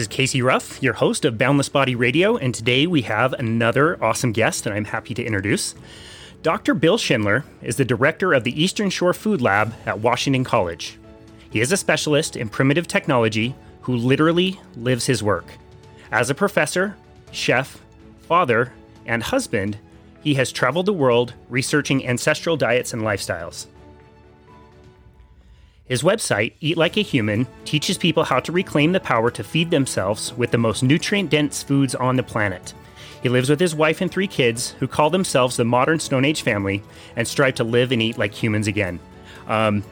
This is Casey Ruff, your host of Boundless Body Radio, and today we have another awesome guest that I'm happy to introduce. Dr. Bill Schindler is the director of the Eastern Shore Food Lab at Washington College. He is a specialist in primitive technology who literally lives his work. As a professor, chef, father, and husband, he has traveled the world researching ancestral diets and lifestyles. His website, Eat Like a Human, teaches people how to reclaim the power to feed themselves with the most nutrient dense foods on the planet. He lives with his wife and three kids, who call themselves the modern Stone Age family and strive to live and eat like humans again. Um,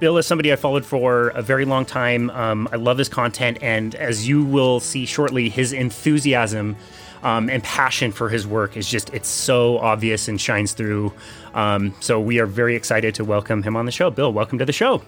Bill is somebody I followed for a very long time. Um, I love his content, and as you will see shortly, his enthusiasm um, and passion for his work is just it's so obvious and shines through. Um, so we are very excited to welcome him on the show. Bill, welcome to the show.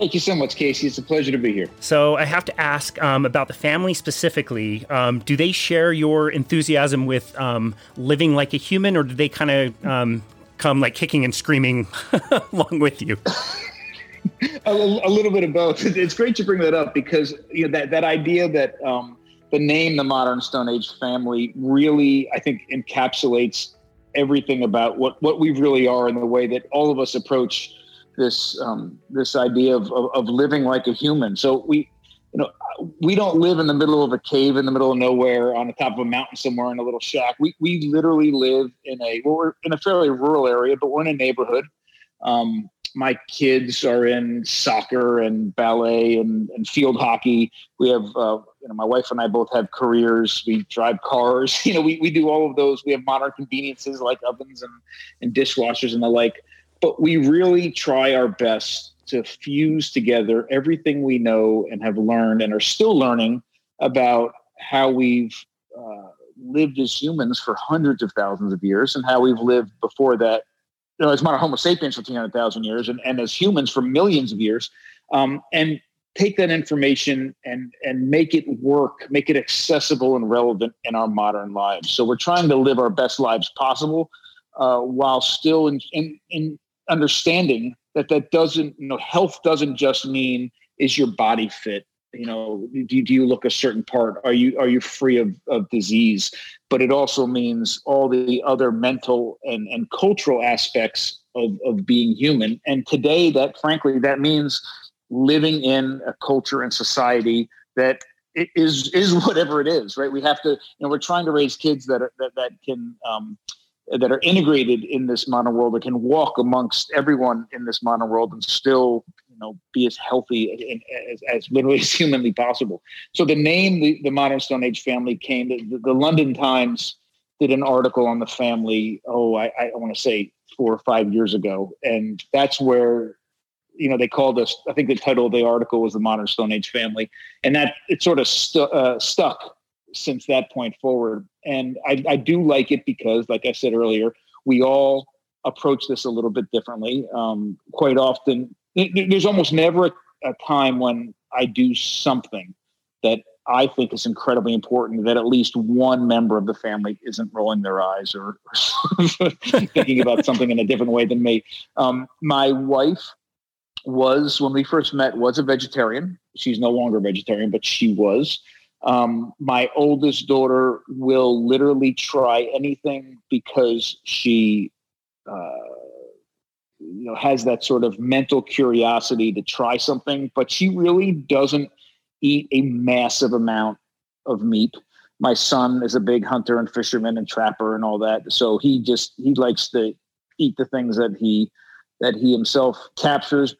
Thank you so much, Casey. It's a pleasure to be here. So I have to ask um, about the family specifically. Um, do they share your enthusiasm with um, living like a human, or do they kind of um, come like kicking and screaming along with you? a, a, little bit of both. It's great to bring that up because you know that that idea that um, the name the modern Stone Age family really, I think, encapsulates everything about what what we really are and the way that all of us approach this um, this idea of, of, of living like a human. So we you know we don't live in the middle of a cave in the middle of nowhere on the top of a mountain somewhere in a little shack. We we literally live in a well, we're in a fairly rural area, but we're in a neighborhood. Um, my kids are in soccer and ballet and, and field hockey. We have, uh, you know, my wife and I both have careers. We drive cars. You know, we, we do all of those. We have modern conveniences like ovens and, and dishwashers and the like but we really try our best to fuse together everything we know and have learned and are still learning about how we've uh, lived as humans for hundreds of thousands of years and how we've lived before that you know, as modern Homo sapiens for 300,000 years and, and as humans for millions of years. Um, and take that information and and make it work, make it accessible and relevant in our modern lives. So we're trying to live our best lives possible uh, while still in, in, in understanding that that doesn't you know health doesn't just mean is your body fit? You know do, do you look a certain part? Are you are you free of, of disease? But it also means all the other mental and, and cultural aspects of, of being human. And today that frankly that means living in a culture and society that is is whatever it is right? We have to you know we're trying to raise kids that that, that can um, that are integrated in this modern world that can walk amongst everyone in this modern world and still you know be as healthy as, as literally as humanly possible. So the name the, the modern stone age family came the, the london times did an article on the family oh i, I want to say four or five years ago and that's where you know they called us i think the title of the article was the modern stone age family and that it sort of stu- uh, stuck since that point forward. And I, I, do like it because, like I said earlier, we all approach this a little bit differently. Um, quite often, there's almost never a, a time when I do something that I think is incredibly important that at least one member of the family isn't rolling their eyes or, or thinking about something in a different way than me. Um, my wife was, when we first met, was a vegetarian. She's no longer a vegetarian, but she was. Um, my oldest daughter will literally try anything because she, uh, you know, has that sort of mental curiosity to try something, but she really doesn't eat a massive amount of meat. My son is a big hunter and fisherman and trapper and all that, so he just he likes to eat the things that he that he himself captures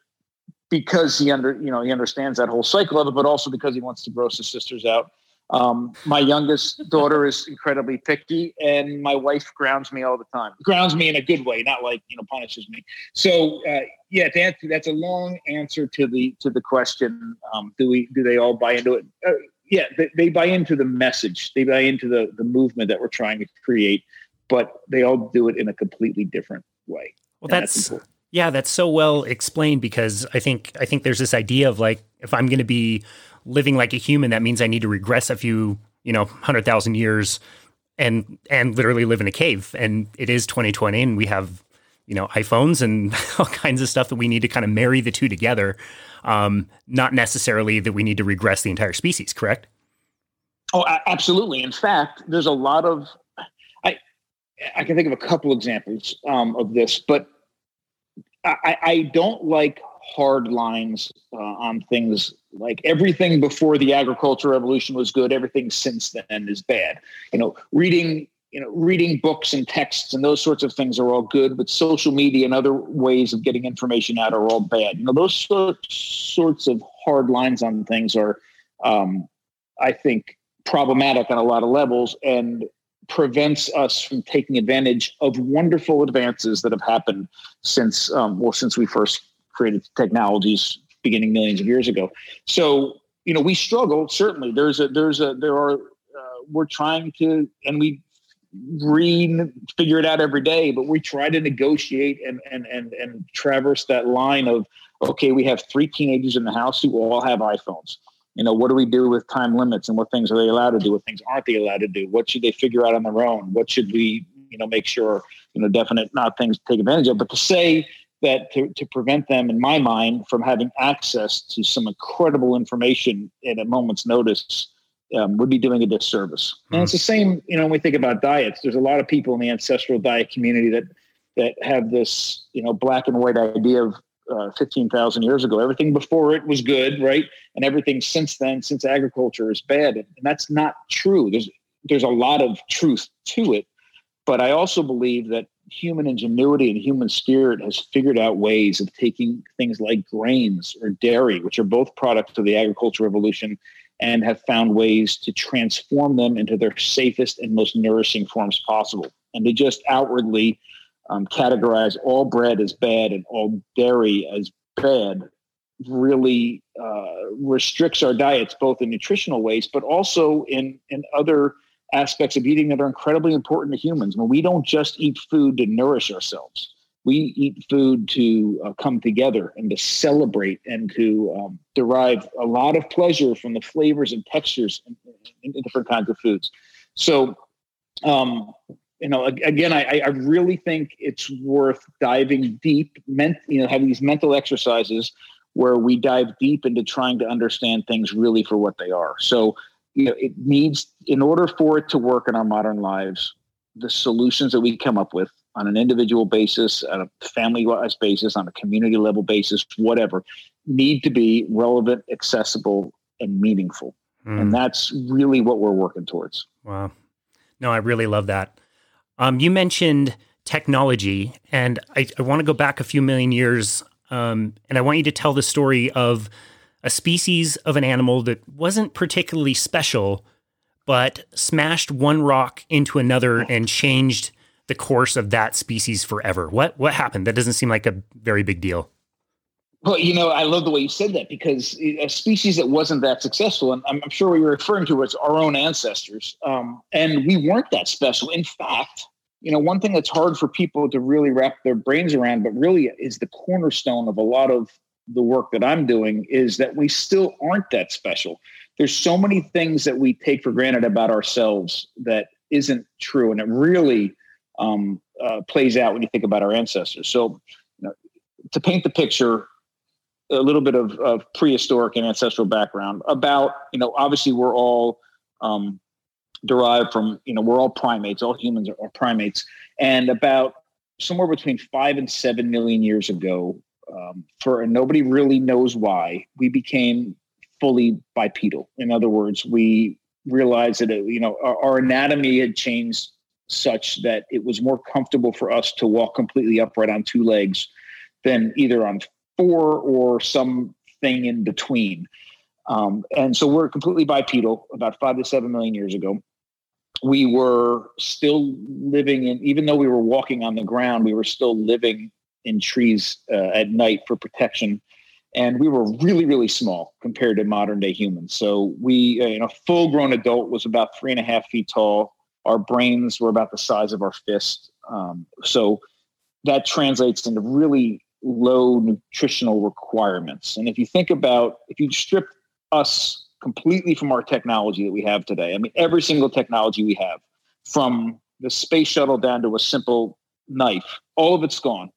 because he under you know he understands that whole cycle of it, but also because he wants to gross his sisters out. Um, my youngest daughter is incredibly picky, and my wife grounds me all the time. Grounds me in a good way, not like you know punishes me. So uh, yeah, that, that's a long answer to the to the question. Um, do we do they all buy into it? Uh, yeah, they, they buy into the message. They buy into the the movement that we're trying to create, but they all do it in a completely different way. Well, that's, that's yeah, that's so well explained because I think I think there's this idea of like if I'm going to be living like a human, that means I need to regress a few, you know, hundred thousand years and and literally live in a cave. And it is 2020, and we have you know iPhones and all kinds of stuff that we need to kind of marry the two together. um, not necessarily that we need to regress the entire species. Correct? Oh, absolutely. In fact, there's a lot of I I can think of a couple examples um, of this, but I, I don't like hard lines uh, on things like everything before the agricultural revolution was good everything since then is bad. You know reading you know reading books and texts and those sorts of things are all good but social media and other ways of getting information out are all bad. You know those sorts of hard lines on things are um, i think problematic on a lot of levels and prevents us from taking advantage of wonderful advances that have happened since um, well since we first created technologies beginning millions of years ago. So you know we struggle certainly. There's a there's a there are uh, we're trying to and we read figure it out every day but we try to negotiate and and and and traverse that line of okay we have three teenagers in the house who all have iphones you know what do we do with time limits and what things are they allowed to do what things aren't they allowed to do what should they figure out on their own what should we you know make sure you know definite not things to take advantage of but to say that to, to prevent them, in my mind, from having access to some incredible information at a moment's notice um, would be doing a disservice. Mm. And it's the same, you know, when we think about diets, there's a lot of people in the ancestral diet community that that have this, you know, black and white idea of uh, 15,000 years ago. Everything before it was good, right? And everything since then, since agriculture is bad. And that's not true. There's there's a lot of truth to it. But I also believe that human ingenuity and human spirit has figured out ways of taking things like grains or dairy, which are both products of the agricultural revolution, and have found ways to transform them into their safest and most nourishing forms possible. And they just outwardly um, categorize all bread as bad and all dairy as bad really uh, restricts our diets both in nutritional ways but also in in other aspects of eating that are incredibly important to humans. When we don't just eat food to nourish ourselves, we eat food to uh, come together and to celebrate and to um, derive a lot of pleasure from the flavors and textures in, in, in different kinds of foods. So, um, you know, again, I, I really think it's worth diving deep, ment, you know, having these mental exercises where we dive deep into trying to understand things really for what they are. So, you know, it needs, in order for it to work in our modern lives, the solutions that we come up with on an individual basis, on a family wise basis, on a community level basis, whatever, need to be relevant, accessible, and meaningful. Mm. And that's really what we're working towards. Wow. No, I really love that. Um, you mentioned technology, and I, I want to go back a few million years, um, and I want you to tell the story of a species of an animal that wasn't particularly special, but smashed one rock into another and changed the course of that species forever. What what happened? That doesn't seem like a very big deal. Well, you know, I love the way you said that because a species that wasn't that successful, and I'm, sure what you're referring to was our own ancestors, um, and we weren't that special. In fact, you know, one thing that's hard for people to really wrap their brains around, but really is the cornerstone of a lot of the work that I'm doing is that we still aren't that special. There's so many things that we take for granted about ourselves that isn't true, and it really um, uh, plays out when you think about our ancestors. So, you know, to paint the picture, a little bit of, of, prehistoric and ancestral background about you know obviously we're all um, derived from you know we're all primates all humans are, are primates and about somewhere between five and seven million years ago um, for nobody really knows why we became fully bipedal. In other words, we realized that you know our, our anatomy had changed such that it was more comfortable for us to walk completely upright on two legs than either on four or something in between. Um, and so we're completely bipedal about five to seven million years ago. We were still living in, even though we were walking on the ground, we were still living in trees uh, at night for protection. And we were really, really small compared to modern day humans. So we, uh, you know, full grown adult was about three and a half feet tall. Our brains were about the size of our fist. Um, so that translates into really low nutritional requirements. And if you think about, if you strip us completely from our technology that we have today, I mean, every single technology we have, from the space shuttle down to a simple knife, all of it's gone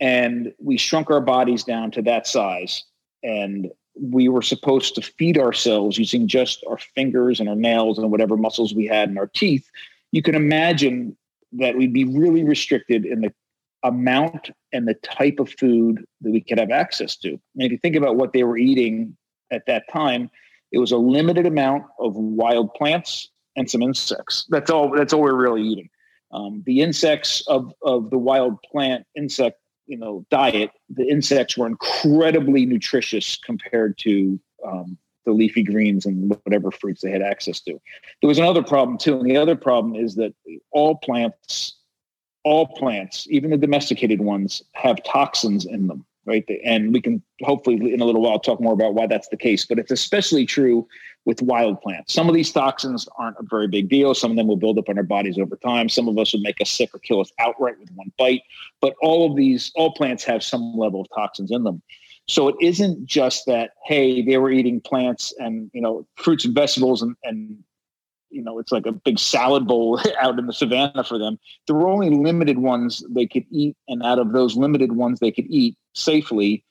and we shrunk our bodies down to that size and we were supposed to feed ourselves using just our fingers and our nails and whatever muscles we had in our teeth, you can imagine that we'd be really restricted in the amount and the type of food that we could have access to. And if you think about what they were eating at that time, it was a limited amount of wild plants and some insects. That's all. That's all we're really eating. Um, the insects of of the wild plant insect you know diet, the insects were incredibly nutritious compared to um, the leafy greens and whatever fruits they had access to. There was another problem too, and the other problem is that all plants, all plants, even the domesticated ones, have toxins in them right? And we can hopefully in a little while talk more about why that's the case. But it's especially true with wild plants. Some of these toxins aren't a very big deal. Some of them will build up on our bodies over time. Some of us would make us sick or kill us outright with one bite. But all of these, all plants have some level of toxins in them. So it isn't just that, hey, they were eating plants and you know fruits and vegetables and, and you know it's like a big salad bowl out in the savannah for them. There were only limited ones they could eat and out of those limited ones they could eat safely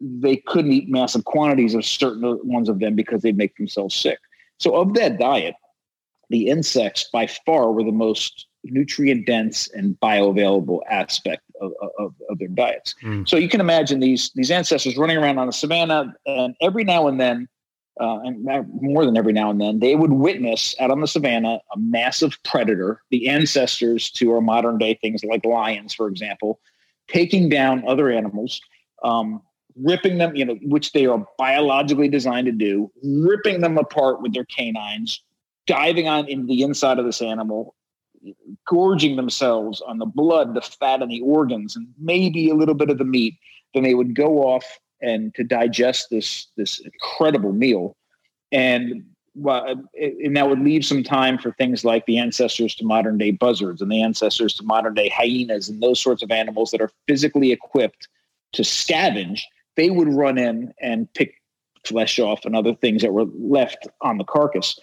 they couldn't eat massive quantities of certain ones of them because they'd make themselves sick. So of that diet the insects by far were the most nutrient dense and bioavailable aspect of, of, of their diets. Mm. so you can imagine these these ancestors running around on the savannah and every now and then uh, and more than every now and then, they would witness out on the savannah a massive predator, the ancestors to our modern day things like lions, for example, taking down other animals, um, ripping them, you know, which they are biologically designed to do, ripping them apart with their canines, diving on into the inside of this animal, gorging themselves on the blood, the fat, and the organs, and maybe a little bit of the meat. Then they would go off and to digest this this incredible meal and well, and that would leave some time for things like the ancestors to modern day buzzards and the ancestors to modern day hyenas and those sorts of animals that are physically equipped to scavenge. They would run in and pick flesh off and other things that were left on the carcass.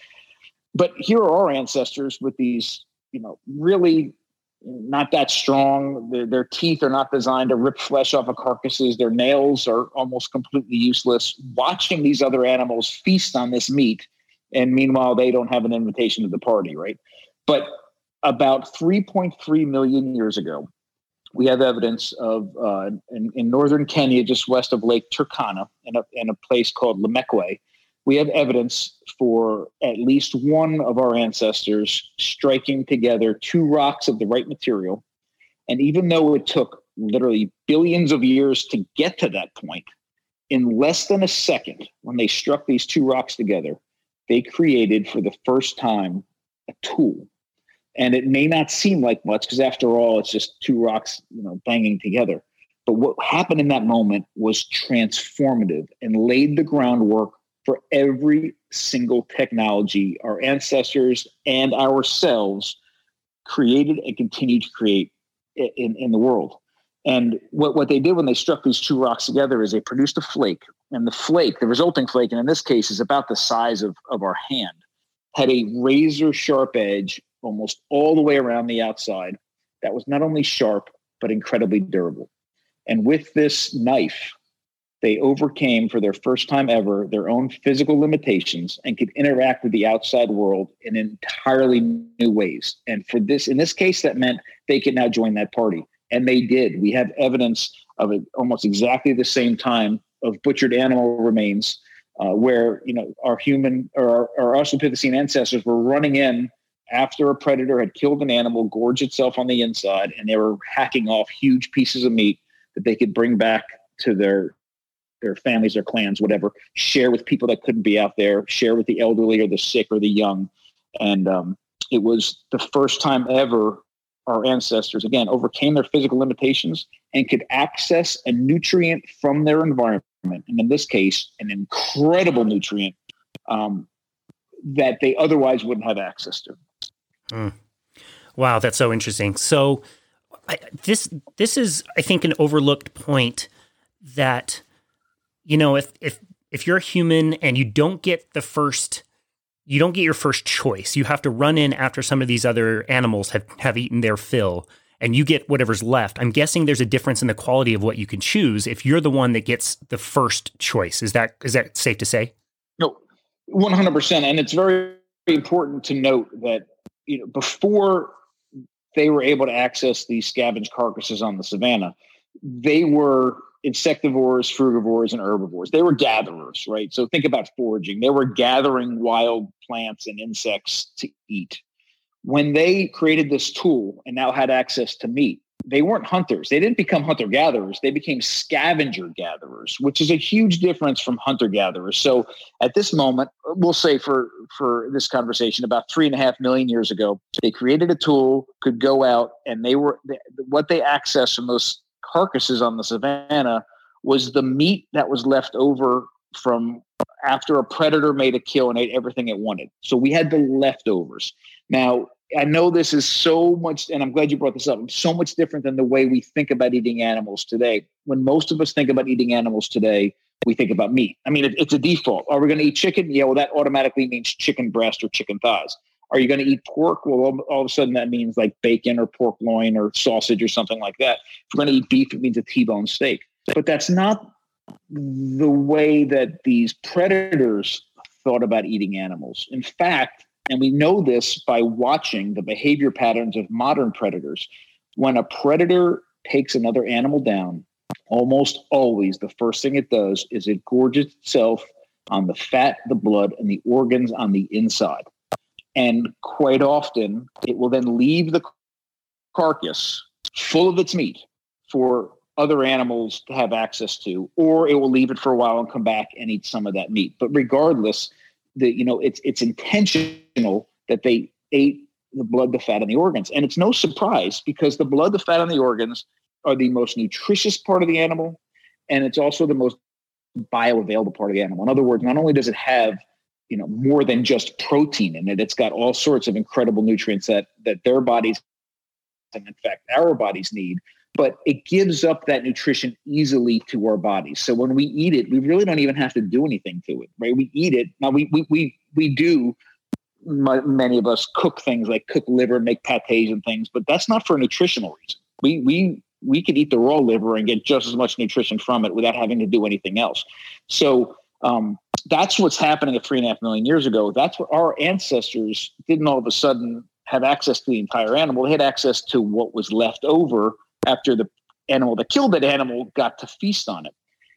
But here are our ancestors with these, you know, really not that strong. Their, their, teeth are not designed to rip flesh off of carcasses. Their nails are almost completely useless. Watching these other animals feast on this meat, and meanwhile, they don't have an invitation to the party, right? But about 3.3 million years ago, we have evidence of uh, in, in, northern Kenya, just west of Lake Turkana, in a, in a place called Lomekwi, we have evidence for at least one of our ancestors striking together two rocks of the right material. And even though it took literally billions of years to get to that point, in less than a second, when they struck these two rocks together, they created for the first time a tool. And it may not seem like much because, after all, it's just two rocks, you know, banging together. But what happened in that moment was transformative and laid the groundwork for every single technology our ancestors and ourselves created and continue to create in, in the world. And what, what they did when they struck these two rocks together is they produced a flake. And the flake, the resulting flake, and in this case is about the size of, of our hand, had a razor sharp edge almost all the way around the outside that was not only sharp, but incredibly durable. And with this knife, they overcame for their first time ever their own physical limitations and could interact with the outside world in entirely new ways. And for this, in this case, that meant they could now join that party. And they did. We have evidence of it almost exactly the same time of butchered animal remains uh, where, you know, our human or our, our Australopithecine ancestors were running in after a predator had killed an animal, gorged itself on the inside, and they were hacking off huge pieces of meat that they could bring back to their their families, their clans, whatever, share with people that couldn't be out there, share with the elderly or the sick or the young. And um, it was the first time ever our ancestors, again, overcame their physical limitations and could access a nutrient from their environment. And in this case, an incredible nutrient um, that they otherwise wouldn't have access to. Mm. Wow, that's so interesting. So, I, this this is, I think, an overlooked point that you know, if if if you're a human and you don't get the first you don't get your first choice. You have to run in after some of these other animals have, have eaten their fill. and you get whatever's left, I'm guessing there's a difference in the quality of what you can choose if you're the one that gets the first choice. Is that is that safe to say? No, 100%. And it's very important to note that you know before they were able to access these scavenged carcasses on the savannah, they were insectivores, frugivores, and herbivores. They were gatherers, right? So think about foraging. They were gathering wild plants and insects to eat. When they created this tool and now had access to meat, they weren't hunters. They didn't become hunter gatherers. They became scavenger gatherers, which is a huge difference from hunter gatherers. So at this moment, we'll say for for this conversation, about three and a half million years ago, they created a tool, could go out, and they were what they accessed from those carcasses on the savannah was the meat that was left over from after a predator made a kill and ate everything it wanted. So we had the leftovers. Now, I know this is so much, and I'm glad you brought this up. So much different than the way we think about eating animals today. When most of us think about eating animals today, we think about meat. I mean, it, it's a default. Are we going to eat chicken? Yeah, well, that automatically means chicken breast or chicken thighs. Are you going to eat pork? Well, all, of a sudden that means like bacon or pork loin or sausage or something like that. If we're going to eat beef, it means a T-bone steak. But that's not the way that these predators thought about eating animals. In fact, and we know this by watching the behavior patterns of modern predators. When a predator takes another animal down, almost always the first thing it does is it gorges itself on the fat, the blood, and the organs on the inside. And quite often, it will then leave the carcass full of its meat for other animals to have access to, or it will leave it for a while and come back and eat some of that meat. But regardless, the you know it's it's intentional that they ate the blood, the fat, and the organs, and it's no surprise because the blood, the fat, and the organs are the most nutritious part of the animal, and it's also the most bioavailable part of the animal. In other words, not only does it have you know more than just protein in it, it's got all sorts of incredible nutrients that that their bodies and in fact our bodies need but it gives up that nutrition easily to our bodies. So when we eat it, we really don't even have to do anything to it, right? We eat it. Now we we we we do. Many of us cook things like cook liver, make pates and things, but that's not for a nutritional reason. We we we could eat the raw liver and get just as much nutrition from it without having to do anything else. So um, that's what's happening at three and a half million years ago. That's what our ancestors didn't all of a sudden have access to the entire animal. They had access to what was left over after the animal that killed that animal got to feast on it.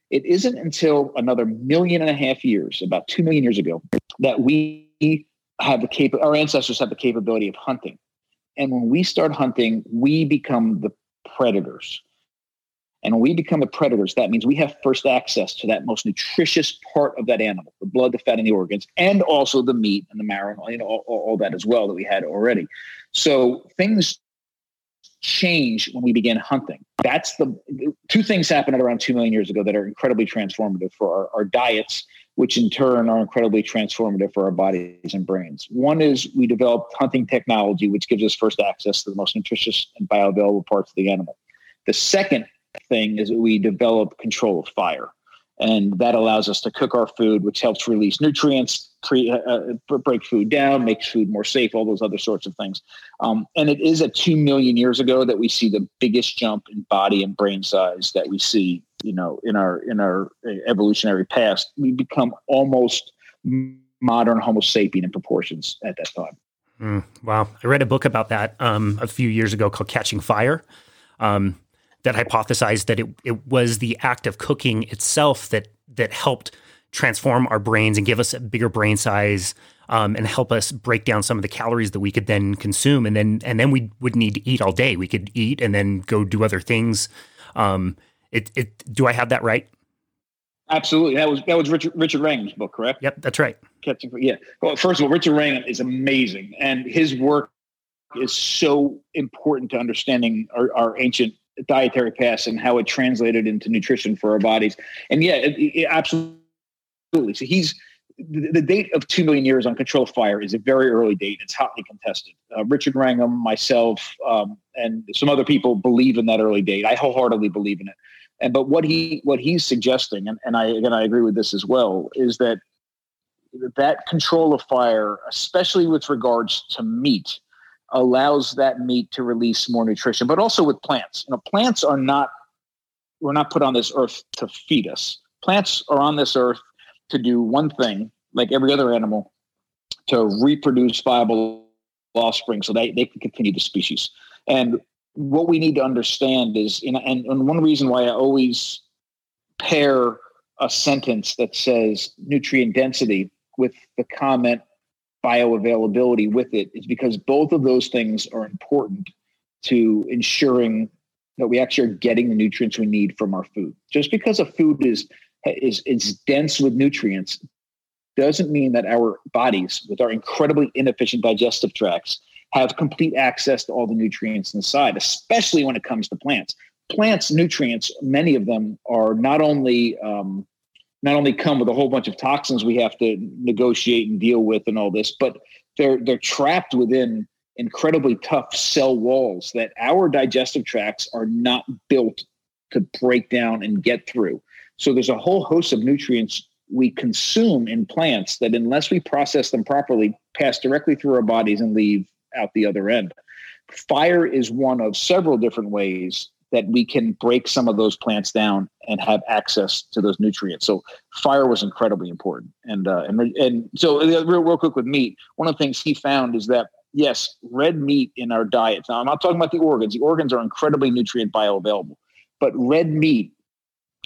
It isn't until another million and a half years, about two million years ago, that we have the cap- our ancestors have the capability of hunting. And when we start hunting, we become the predators. And when we become the predators, that means we have first access to that most nutritious part of that animal, the blood, the fat, and the organs, and also the meat and the marrow, you know, all, all that as well that we had already. So things change when we begin hunting. That's the two things happened around 2 million years ago that are incredibly transformative for our, our diets, which in turn are incredibly transformative for our bodies and brains. One is we developed hunting technology, which gives us first access to the most nutritious and bioavailable parts of the animal. The second thing is we develop control of fire and that allows us to cook our food, which helps release nutrients, pre, uh, uh break food down, makes food more safe, all those other sorts of things. Um, and it is at two million years ago that we see the biggest jump in body and brain size that we see, you know, in our in our uh, evolutionary past. We become almost modern Homo sapien in proportions at that time. Mm, wow, I read a book about that um, a few years ago called Catching Fire. Um, that hypothesized that it, it was the act of cooking itself that that helped transform our brains and give us a bigger brain size um, and help us break down some of the calories that we could then consume. And then and then we would need to eat all day. We could eat and then go do other things. Um, it, it do i have that right? Absolutely. That was that was richard richard wrangham's book correct? Yep that's right. Catching yeah. Well first of all richard wrangham is amazing and his work is so important to understanding our, our ancient dietary past and how it translated into nutrition for our bodies. And yeah, it, it, absolutely. So he's the, the, date of 2 million years on control of fire is a very early date. It's hotly contested. Uh, Richard Wrangham, myself, um, and some other people believe in that early date. I wholeheartedly believe in it. And but what he what he's suggesting, and, and I again I agree with this as well, is that that control of fire, especially with regards to meat, allows that meat to release more nutrition, but also with plants. You know, plants are not, we're not put on this earth to feed us. Plants are on this earth to do one thing, like every other animal, to reproduce viable offspring so they, they can continue the species. And what we need to understand is, you know, and, and one reason why I always pair a sentence that says nutrient density with the comment bioavailability with it is because both of those things are important to ensuring that we actually are getting the nutrients we need from our food. Just because a food is is is dense with nutrients doesn't mean that our bodies, with our incredibly inefficient digestive tracts, have complete access to all the nutrients inside, especially when it comes to plants. Plants' nutrients, many of them are not only um, not only come with a whole bunch of toxins we have to negotiate and deal with and all this, but they're they're trapped within incredibly tough cell walls that our digestive tracts are not built to break down and get through. So there's a whole host of nutrients we consume in plants that unless we process them properly pass directly through our bodies and leave out the other end. Fire is one of several different ways that we can break some of those plants down and have access to those nutrients. So fire was incredibly important. And uh, and and so uh, real, real quick with meat, one of the things he found is that yes, red meat in our diet. Now I'm not talking about the organs. The organs are incredibly nutrient bioavailable, but red meat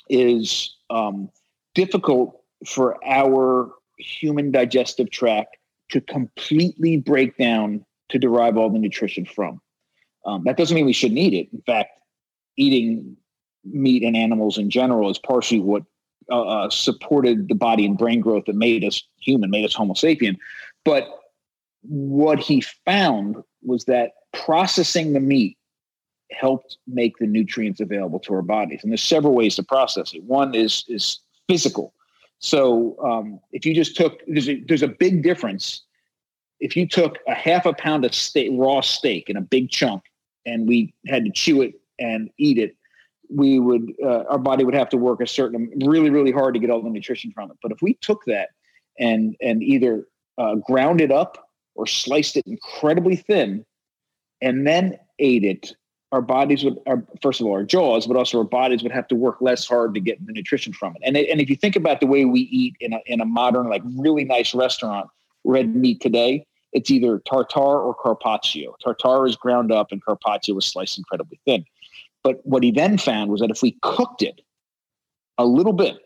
is um, difficult for our human digestive tract to completely break down to derive all the nutrition from. Um, that doesn't mean we shouldn't eat it. In fact, eating meat and animals in general is partially what uh, uh, supported the body and brain growth that made us human, made us Homo sapien. But what he found was that processing the meat helped make the nutrients available to our bodies. And there's several ways to process it. One is is physical. So um, if you just took there's a, there's a big difference. If you took a half a pound of steak, raw steak in a big chunk, and we had to chew it and eat it, we would uh, our body would have to work a certain really really hard to get all the nutrition from it. But if we took that and and either uh, ground it up or sliced it incredibly thin, and then ate it, our bodies would, our, first of all, our jaws, but also our bodies would have to work less hard to get the nutrition from it. And and if you think about the way we eat in a in a modern like really nice restaurant, red meat today, it's either tartar or carpaccio. Tartar is ground up, and carpaccio is sliced incredibly thin. But what he then found was that if we cooked it a little bit,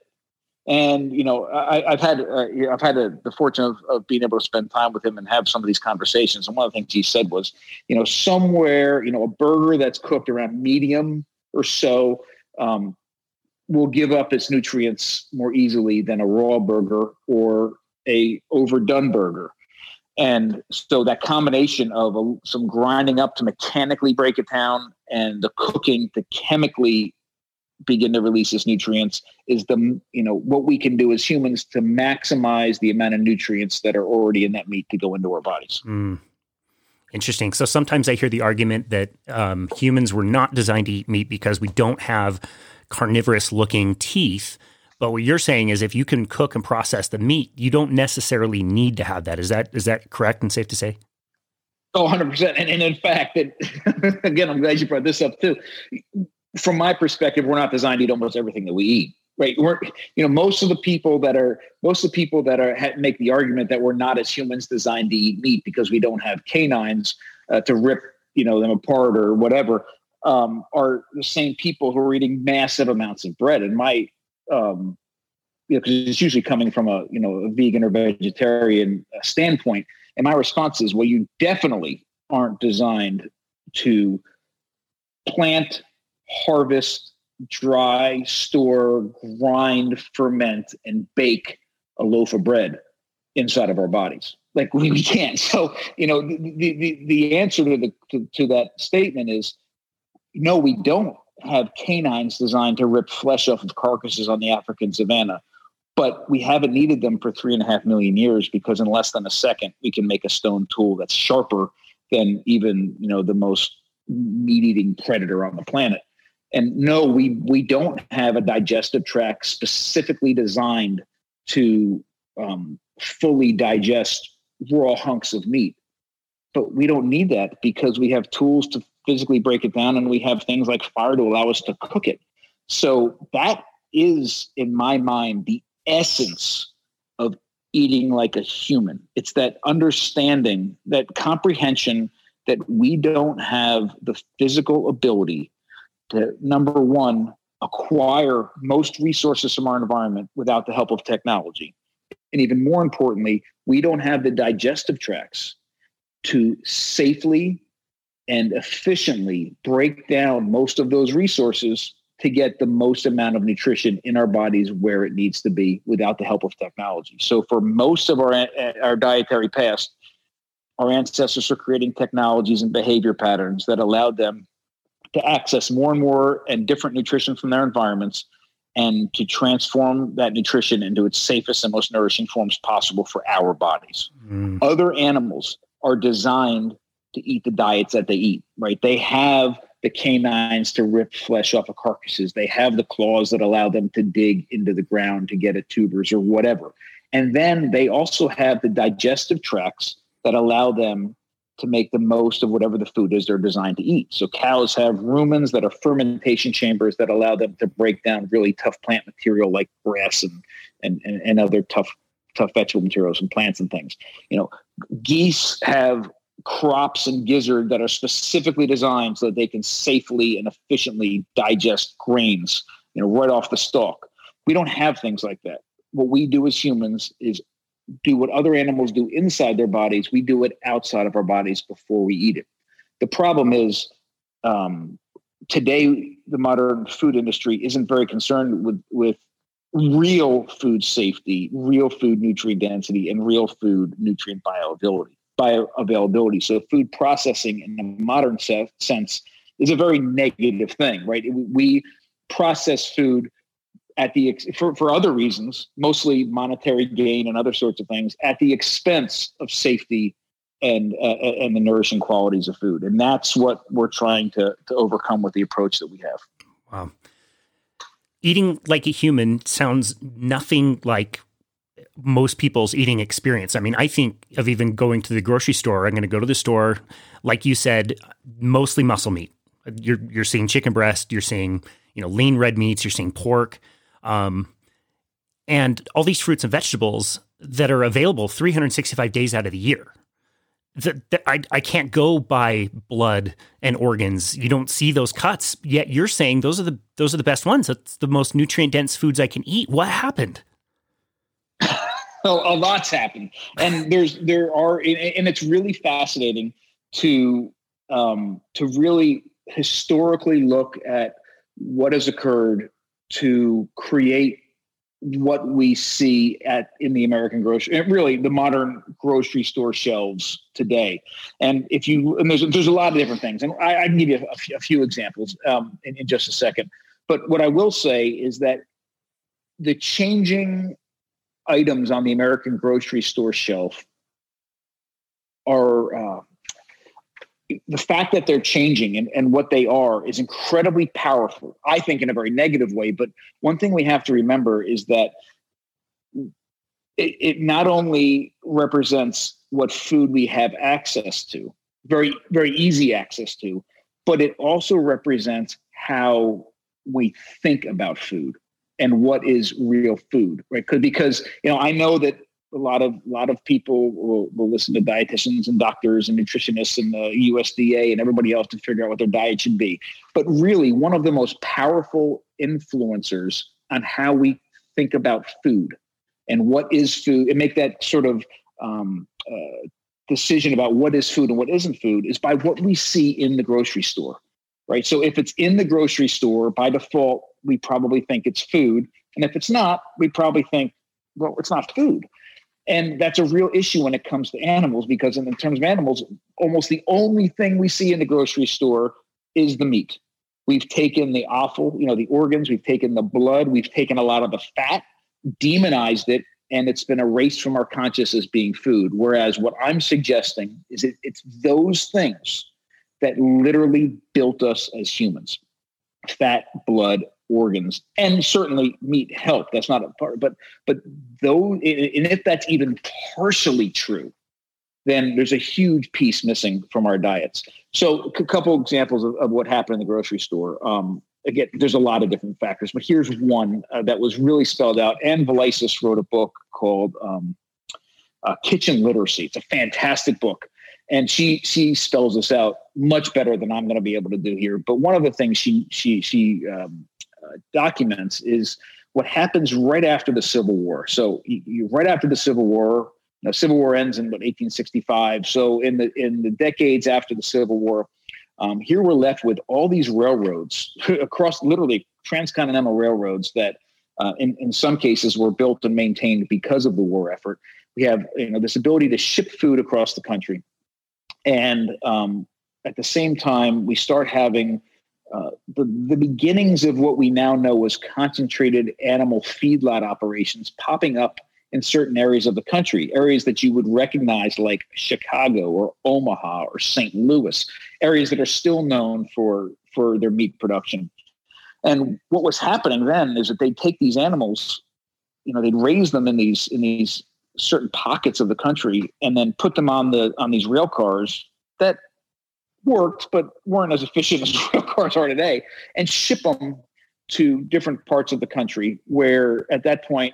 and you know, I, have had uh, I've had a, the fortune of, of, being able to spend time with him and have some of these conversations. And one of the things he said was, you know, somewhere, you know, a burger that's cooked around medium or so um, will give up its nutrients more easily than a raw burger or a overdone burger. And so that combination of a, some grinding up to mechanically break it down and the cooking to chemically begin to release its nutrients is the you know what we can do as humans to maximize the amount of nutrients that are already in that meat to go into our bodies. Mm. Interesting. So sometimes I hear the argument that um, humans were not designed to eat meat because we don't have carnivorous looking teeth. But what you're saying is if you can cook and process the meat, you don't necessarily need to have that. Is that is that correct and safe to say? Oh, 100%. And, and in fact, it, again, I'm glad you brought this up too. From my perspective, we're not designed to eat almost everything that we eat. Right. We're, you know, most of the people that are, most of the people that are, make the argument that we're not as humans designed to eat meat because we don't have canines uh, to rip, you know, them apart or whatever, um, are the same people who are eating massive amounts of bread. And my, um, because it's usually coming from a you know a vegan or vegetarian standpoint. And my response is, well, you definitely aren't designed to plant, harvest, dry, store, grind, ferment, and bake a loaf of bread inside of our bodies. Like we, we can't. So you know the the the answer to the to, to that statement is no, we don't have canines designed to rip flesh off of carcasses on the African savannah. But we haven't needed them for three and a half million years because in less than a second we can make a stone tool that's sharper than even you know the most meat-eating predator on the planet. And no, we we don't have a digestive tract specifically designed to um, fully digest raw hunks of meat. but we don't need that because we have tools to physically break it down and we have things like fire to allow us to cook it. So that is, in my mind, the essence of eating like a human. It's that understanding, that comprehension that we don't have the physical ability to, number one, acquire most resources from our environment without the help of technology. And even more importantly, we don't have the digestive tracts to safely and efficiently break down most of those resources to get the most amount of nutrition in our bodies where it needs to be without the help of technology. So for most of our our dietary past, our ancestors are creating technologies and behavior patterns that allowed them to access more and more and different nutrition from their environments and to transform that nutrition into its safest and most nourishing forms possible for our bodies. Mm. Other animals are designed to eat the diets that they eat, right? They have the canines to rip flesh off of carcasses. They have the claws that allow them to dig into the ground to get at tubers or whatever. And then they also have the digestive tracts that allow them to make the most of whatever the food is they're designed to eat. So cows have rumens that are fermentation chambers that allow them to break down really tough plant material like grass and and, and, and other tough tough vegetable materials and plants and things. You know, geese have crops and gizzard that are specifically designed so that they can safely and efficiently digest grains, you know, right off the stalk. We don't have things like that. What we do as humans is do what other animals do inside their bodies. We do it outside of our bodies before we eat it. The problem is um, today the modern food industry isn't very concerned with with real food safety, real food nutrient density, and real food nutrient bioavailability. Bioavailability. So, food processing in the modern se- sense is a very negative thing, right? We process food at the for, for other reasons, mostly monetary gain and other sorts of things, at the expense of safety and uh, and the nourishing qualities of food. And that's what we're trying to to overcome with the approach that we have. Wow eating like a human sounds nothing like most people's eating experience. I mean, I think of even going to the grocery store. I'm going to go to the store, like you said, mostly muscle meat. You're you're seeing chicken breast, you're seeing you know lean red meats, you're seeing pork, um, and all these fruits and vegetables that are available 365 days out of the year that, that I, I can't go by blood and organs. You don't see those cuts yet. You're saying those are the those are the best ones. That's the most nutrient dense foods I can eat. What happened? well, a lot's happened, and there's there are, and it's really fascinating to um, to really historically look at what has occurred to create what we see at in the American grocery, really the modern grocery store shelves today. And if you and there's there's a lot of different things, and I, I can give you a, a few examples um, in, in just a second. But what I will say is that the changing items on the American grocery store shelf are uh, the fact that they're changing and, and what they are is incredibly powerful, I think, in a very negative way. But one thing we have to remember is that it, it not only represents what food we have access to, very, very easy access to, but it also represents how we think about food and what is real food, right? Because because you know, I know that a lot of a lot of people will, will listen to dietitians and doctors and nutritionists and the USDA and everybody else to figure out what their diet should be. But really, one of the most powerful influencers on how we think about food and what is food and make that sort of um, uh, decision about what is food and what isn't food is by what we see in the grocery store, right? So if it's in the grocery store, by default, we probably think it's food. And if it's not, we probably think, well, it's not food. And that's a real issue when it comes to animals because, in, terms of animals, almost the only thing we see in the grocery store is the meat. We've taken the offal, you know, the organs, we've taken the blood, we've taken a lot of the fat, demonized it, and it's been erased from our consciousness being food. Whereas what I'm suggesting is it, it's those things that literally built us as humans fat, blood, organs and certainly meat help that's not a part but but though and if that's even partially true then there's a huge piece missing from our diets. So, a couple examples of, of what happened in the grocery store. Um, again, there's a lot of different factors, but here's one uh, that was really spelled out. Ann Vileisis wrote a book called um, uh, Kitchen Literacy. It's a fantastic book, and she she spells this out much better than I'm going to be able to do here. But one of the things she she she um, uh, documents is what happens right after the Civil War. So, you, you, right after the Civil War, the Civil War ends in what 1865. So, in the in the decades after the Civil War um, here we're left with all these railroads across literally transcontinental railroads that uh, in, in some cases were built and maintained because of the war effort. We have you know this ability to ship food across the country. And um, at the same time, we start having uh, the, the beginnings of what we now know as concentrated animal feedlot operations popping up in certain areas of the country, areas that you would recognize like Chicago or Omaha or St. Louis, areas that are still known for, for their meat production. And what was happening then is that they'd take these animals, you know, they'd raise them in these in these certain pockets of the country and then put them on the on these rail cars that worked but weren't as efficient as rail cars are today and ship them to different parts of the country where at that point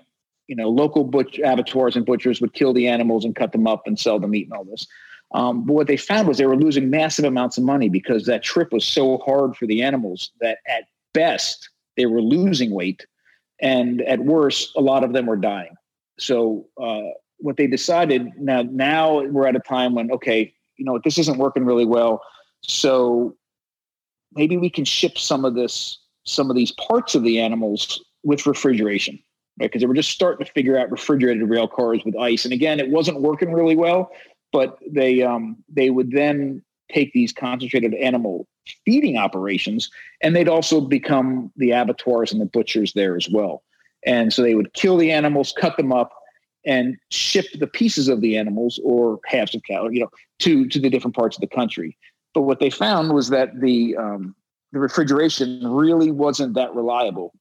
you know, local butch abattoirs and butchers would kill the animals and cut them up and sell the meat and all this. Um, but what they found was they were losing massive amounts of money because that trip was so hard for the animals that at best they were losing weight, and at worst, a lot of them were dying. So uh, what they decided now now we're at a time when okay, you know this isn't working really well, so maybe we can ship some of this some of these parts of the animals with refrigeration right? Because they were just starting to figure out refrigerated rail cars with ice. And again, it wasn't working really well, but they um, they would then take these concentrated animal feeding operations, and they'd also become the abattoirs and the butchers there as well. And so they would kill the animals, cut them up, and ship the pieces of the animals or halves of cattle, you know, to to the different parts of the country. But what they found was that the um, the refrigeration really wasn't that reliable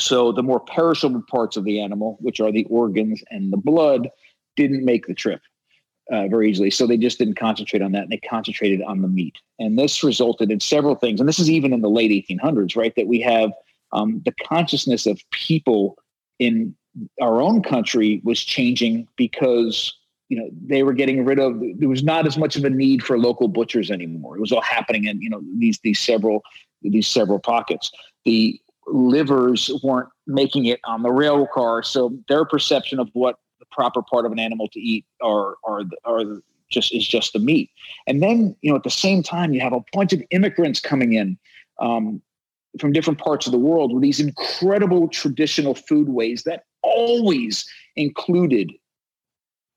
so the more perishable parts of the animal, which are the organs and the blood, didn't make the trip uh, very easily. So they just didn't concentrate on that and they concentrated on the meat. And this resulted in several things. And this is even in the late 1800s, right? That we have um, the consciousness of people in our own country was changing because you know they were getting rid of there was not as much of a need for local butchers anymore it was all happening in you know these these several these several pockets the livers weren't making it on the rail car. So their perception of what the proper part of an animal to eat are are are just is just the meat. And then you know at the same time you have a bunch of immigrants coming in um, from different parts of the world with these incredible traditional foodways that always included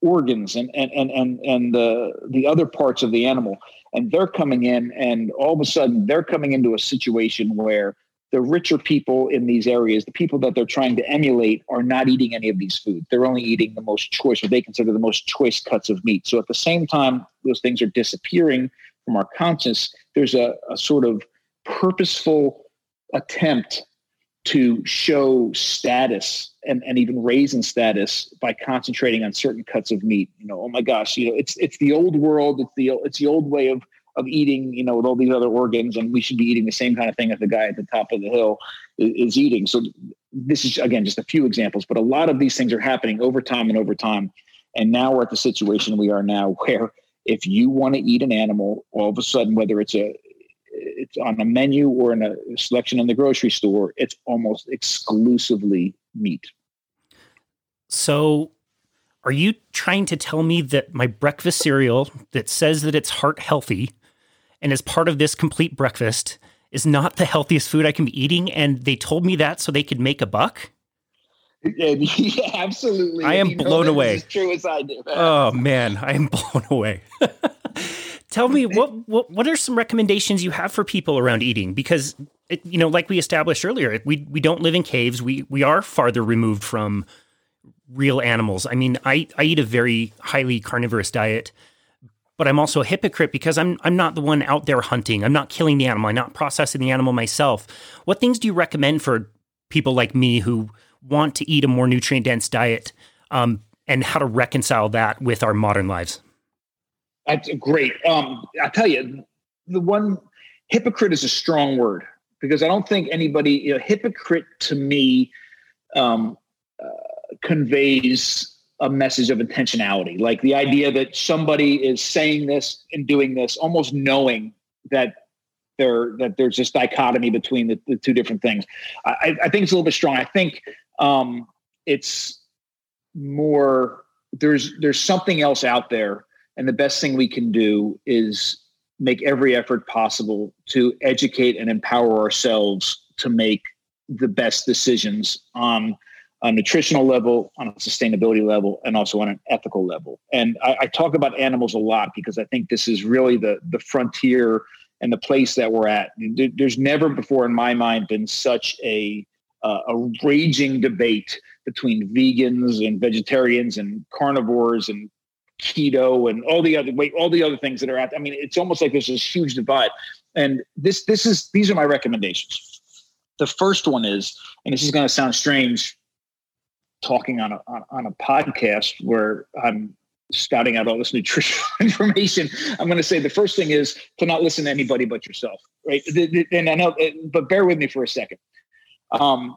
organs and and and and, and the the other parts of the animal and they're coming in and all of a sudden they're coming into a situation where the richer people in these areas, the people that they're trying to emulate, are not eating any of these foods. They're only eating the most choice, what they consider the most choice cuts of meat. So at the same time, those things are disappearing from our conscience. There's a, a sort of purposeful attempt to show status and, and even raise in status by concentrating on certain cuts of meat. You know, oh my gosh, you know, it's it's the old world. It's the it's the old way of of eating, you know, with all these other organs, and we should be eating the same kind of thing that the guy at the top of the hill is, is, eating. So this is again just a few examples, but a lot of these things are happening over time and over time. And now we're at the situation we are now where if you want to eat an animal, all of a sudden, whether it's a it's on a menu or in a selection in the grocery store, it's almost exclusively meat. So are you trying to tell me that my breakfast cereal that says that it's heart healthy and is part of this complete breakfast is not the healthiest food I can be eating. And they told me that so they could make a buck. Yeah, absolutely. I am blown away. As true as I do. Oh man, I am blown away. Tell me what, what what are some recommendations you have for people around eating? Because it, you know, like we established earlier, we we don't live in caves. We we are farther removed from real animals. I mean, I I eat a very highly carnivorous diet but I'm also a hypocrite because I'm I'm not the one out there hunting. I'm not killing the animal. I'm not processing the animal myself. What things do you recommend for people like me who want to eat a more nutrient dense diet, um, and how to reconcile that with our modern lives? That's great. Um, I tell you, the one hypocrite is a strong word because I don't think anybody, you know, hypocrite to me um, uh, conveys a message of intentionality. Like the idea that somebody is saying this and doing this, almost knowing that there that there's this dichotomy between the, the two different things. I, I, think it's a little bit strong. I think um, it's more there's there's something else out there, and the best thing we can do is make every effort possible to educate and empower ourselves to make the best decisions on a nutritional level, on a sustainability level, and also on an ethical level. And I, I, talk about animals a lot because I think this is really the the frontier and the place that we're at. There's never before, in my mind, been such a uh, a raging debate between vegans and vegetarians and carnivores and keto and all the other wait all the other things that are out. I mean, it's almost like there's this huge divide. And this this is these are my recommendations. The first one is, and this is going to sound strange talking on a on, on a podcast where I'm spouting out all this nutritional information, I'm going to say the first thing is to not listen to anybody but yourself, right? And I know, but bear with me for a second. Um,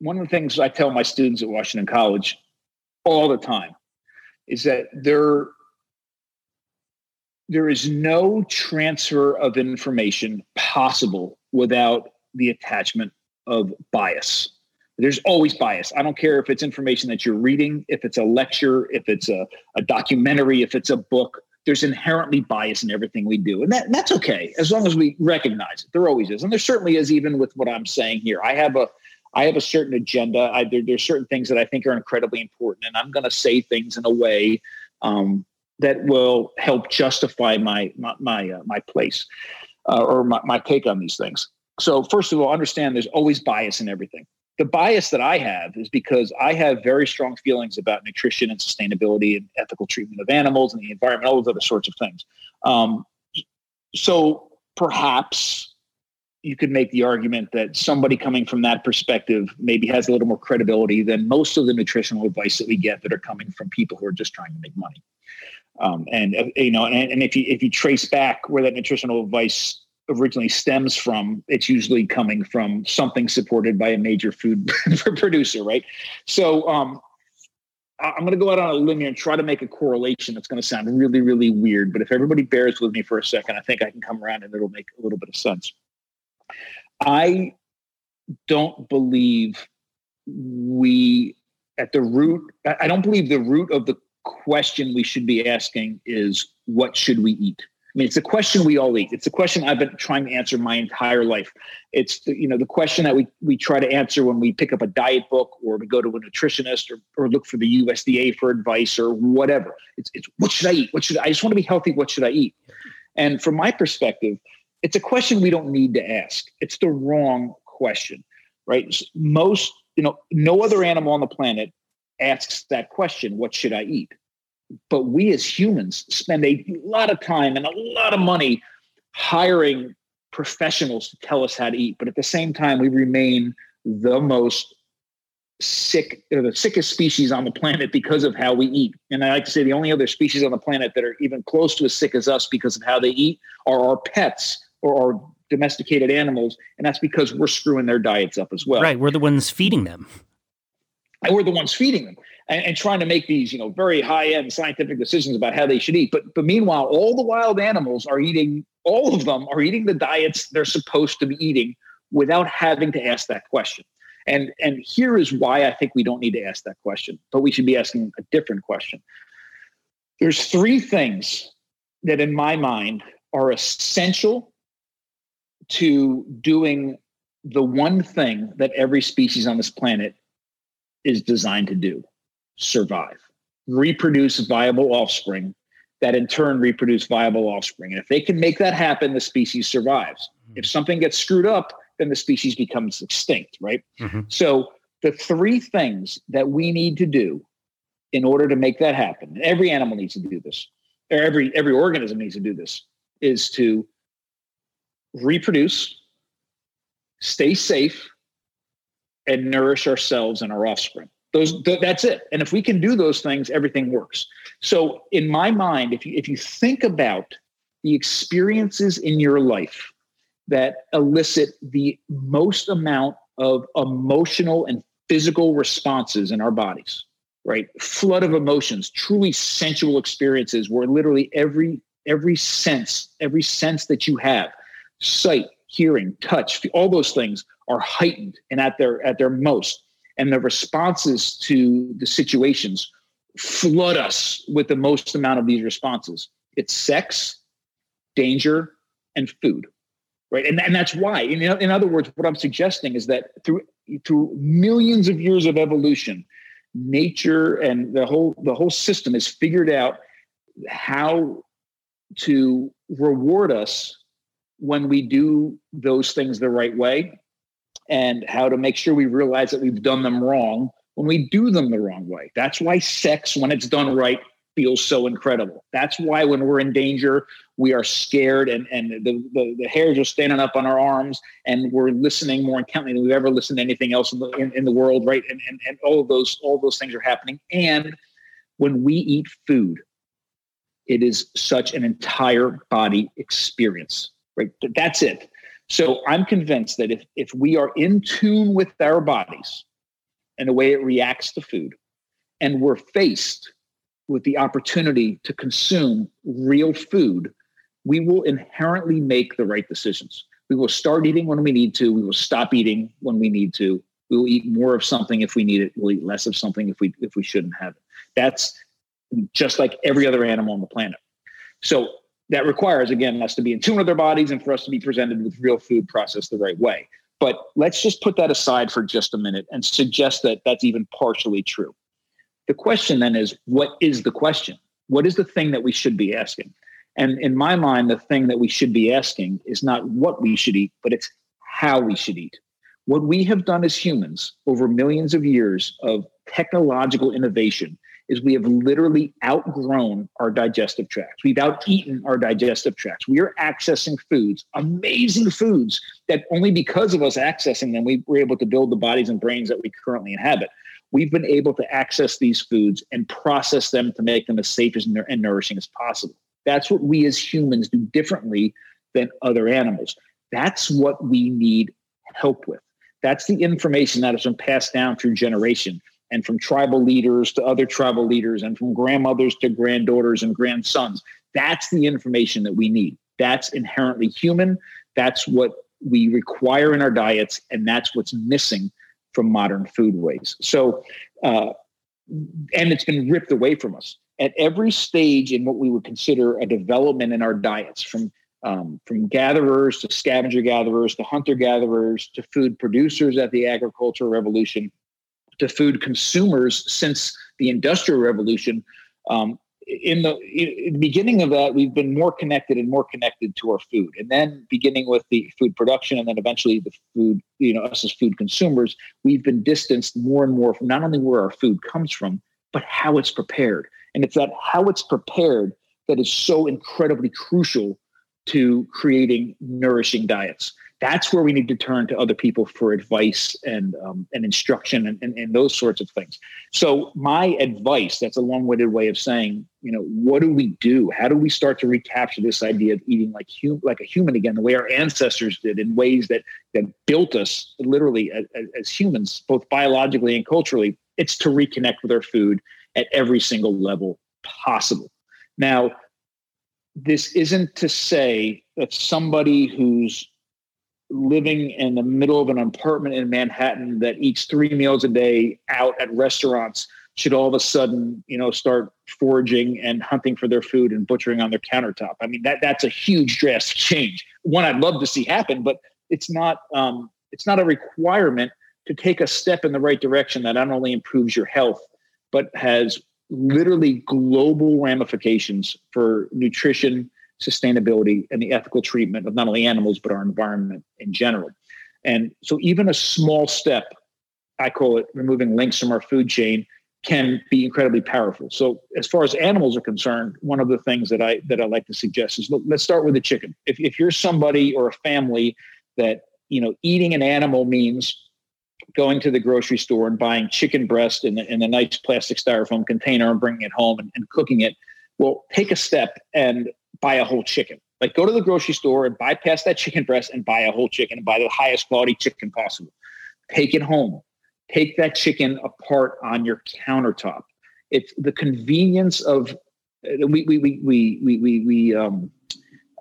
one of the things I tell my students at Washington College all the time is that there there is no transfer of information possible without the attachment of bias there's always bias. I don't care if it's information that you're reading, if it's a lecture, if it's a, a documentary, if it's a book. There's inherently bias in everything we do. And that, that's okay as long as we recognize it. There always is. And there certainly is even with what I'm saying here. I have a I have a certain agenda. I, there, there's certain things that I think are incredibly important, and I'm going to say things in a way um, that will help justify my my my, uh, my place uh, or my, my take on these things. So first of all, understand there's always bias in everything the bias that I have is because I have very strong feelings about nutrition and sustainability and ethical treatment of animals and the environment, all those other sorts of things. Um, so perhaps you could make the argument that somebody coming from that perspective maybe has a little more credibility than most of the nutritional advice that we get that are coming from people who are just trying to make money. Um, and uh, you know, and, and if you if you trace back where that nutritional advice originally stems from, it's usually coming from something supported by a major food producer, right? So um, I'm going to go out on a limb here and try to make a correlation that's going to sound really, really weird. But if everybody bears with me for a second, I think I can come around and it'll make a little bit of sense. I don't believe we, at the root, I don't believe the root of the question we should be asking is what should we eat? I mean, it's a question we all eat. It's a question I've been trying to answer my entire life. It's the, you know the question that we we try to answer when we pick up a diet book or we go to a nutritionist or, or look for the USDA for advice or whatever. It's it's what should I eat? What should I, I just want to be healthy? What should I eat? And from my perspective, it's a question we don't need to ask. It's the wrong question, right? Most you know, no other animal on the planet asks that question. What should I eat? but we as humans spend a lot of time and a lot of money hiring professionals to tell us how to eat but at the same time we remain the most sick the sickest species on the planet because of how we eat and i like to say the only other species on the planet that are even close to as sick as us because of how they eat are our pets or our domesticated animals and that's because we're screwing their diets up as well right we're the ones feeding them and we're the ones feeding them and, and, trying to make these, you know, very high end scientific decisions about how they should eat. But but meanwhile, all the wild animals are eating, all of them are eating the diets they're supposed to be eating without having to ask that question. And and here is why I think we don't need to ask that question, but we should be asking a different question. There's three things that in my mind are essential to doing the one thing that every species on this planet is designed to do survive, reproduce viable offspring that in turn reproduce viable offspring. And if they can make that happen, the species survives. Mm-hmm. If something gets screwed up, then the species becomes extinct, right? Mm-hmm. So the three things that we need to do in order to make that happen, every animal needs to do this, or every every organism needs to do this, is to reproduce, stay safe, and nourish ourselves and our offspring. Those th- that's it. And if we can do those things, everything works. So in my mind, if you if you think about the experiences in your life that elicit the most amount of emotional and physical responses in our bodies, right? Flood of emotions, truly sensual experiences where literally every every sense, every sense that you have, sight, hearing, touch, all those things are heightened and at their at their most. And the responses to the situations flood us with the most amount of these responses. It's sex, danger, and food. Right. And, and that's why. In, in other words, what I'm suggesting is that through through millions of years of evolution, nature and the whole the whole system has figured out how to reward us when we do those things the right way and how to make sure we realize that we've done them wrong when we do them the wrong way. That's why sex, when it's done right, feels so incredible. That's why when we're in danger, we are scared and, and the, the, the, hairs are standing up on our arms and we're listening more intently than we've ever listened to anything else in the, in, in the world, right? And, and, and all of those all those things are happening. And when we eat food, it is such an entire body experience, right? That's it. So I'm convinced that if, if we are in tune with our bodies and the way it reacts to food, and we're faced with the opportunity to consume real food, we will inherently make the right decisions. We will start eating when we need to. We will stop eating when we need to. We will eat more of something if we need it. We'll eat less of something if we if we shouldn't have it. That's just like every other animal on the planet. So that requires, again, us to be in tune with our bodies and for us to be presented with real food processed the right way. But let's just put that aside for just a minute and suggest that that's even partially true. The question then is what is the question? What is the thing that we should be asking? And in my mind, the thing that we should be asking is not what we should eat, but it's how we should eat. What we have done as humans over millions of years of technological innovation is we have literally outgrown our digestive tracts. We've outeaten our digestive tracts. We are accessing foods, amazing foods that only because of us accessing them, we were able to build the bodies and brains that we currently inhabit. We've been able to access these foods and process them to make them as safe and nourishing as possible. That's what we as humans do differently than other animals. That's what we need help with. That's the information that has been passed down through generation and from tribal leaders to other tribal leaders and from grandmothers to granddaughters and grandsons. That's the information that we need. That's inherently human. That's what we require in our diets, and that's what's missing from modern foodways. So, uh, and it's been ripped away from us at every stage in what we would consider a development in our diets, from um, from gatherers to scavenger gatherers to hunter gatherers to food producers at the agricultural revolution to food consumers since the industrial revolution. Um, in the, in the beginning of that we've been more connected and more connected to our food. And then beginning with the food production and then eventually the food you know us as food consumers we've been distanced more and more from not only where our food comes from but how it's prepared. And it's that how it's prepared that is so incredibly crucial to creating nourishing diets that's where we need to turn to other people for advice and um, and instruction and, and, and, those sorts of things. So my advice, that's a long-winded way of saying, you know, what do we do? How do we start to recapture this idea of eating like hum- like a human again, the way our ancestors did, in ways that that built us literally as, as humans, both biologically and culturally? It's to reconnect with our food at every single level possible. Now, this isn't to say that somebody who's living in the middle of an apartment in Manhattan that eats three meals a day out at restaurants should all of a sudden, you know, start foraging and hunting for their food and butchering on their countertop. I mean, that that's a huge drastic change. One I'd love to see happen, but it's not um, it's not a requirement to take a step in the right direction that not only improves your health, but has literally global ramifications for nutrition sustainability and the ethical treatment of not only animals but our environment in general. And so even a small step, I call it removing links from our food chain, can be incredibly powerful. So as far as animals are concerned, one of the things that I that I like to suggest is look, let's start with the chicken. If if you're somebody or a family that you know eating an animal means going to the grocery store and buying chicken breast in, the, in a nice plastic styrofoam container and bringing it home and, and cooking it. Well, take a step and buy a whole chicken. Like go to the grocery store and bypass that chicken breast and buy a whole chicken and buy the highest quality chicken possible. Take it home. Take that chicken apart on your countertop. It's the convenience of we we we we we we, we um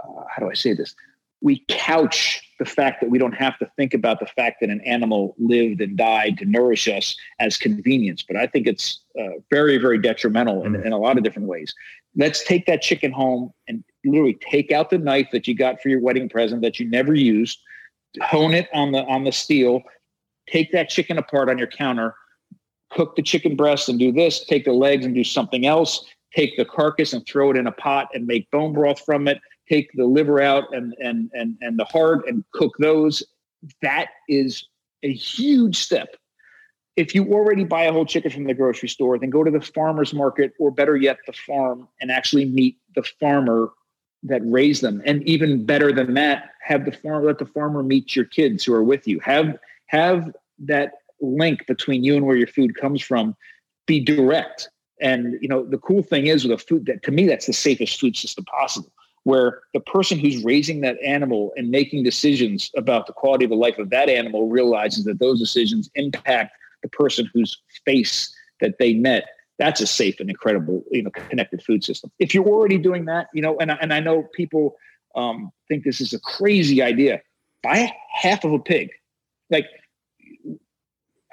uh, how do I say this? We couch the fact that we don't have to think about the fact that an animal lived and died to nourish us as convenience. But I think it's uh, very, very detrimental in, in a lot of different ways. Let's take that chicken home and literally take out the knife that you got for your wedding present that you never used, hone it on the on the steel, take that chicken apart on your counter, cook the chicken breast and do this, take the legs and do something else, take the carcass and throw it in a pot and make bone broth from it, take the liver out and and and and the heart and cook those. That is a huge step. If you already buy a whole chicken from the grocery store, then go to the farmer's market or better yet, the farm and actually meet the farmer that raise them. And even better than that, have the farmer let the farmer meet your kids who are with you. Have have that link between you and where your food comes from be direct. And you know, the cool thing is with a food that to me that's the safest food system possible where the person who's raising that animal and making decisions about the quality of the life of that animal realizes that those decisions impact the person whose face that they met that's a safe and incredible you know connected food system if you're already doing that you know and I, and I know people um, think this is a crazy idea buy half of a pig like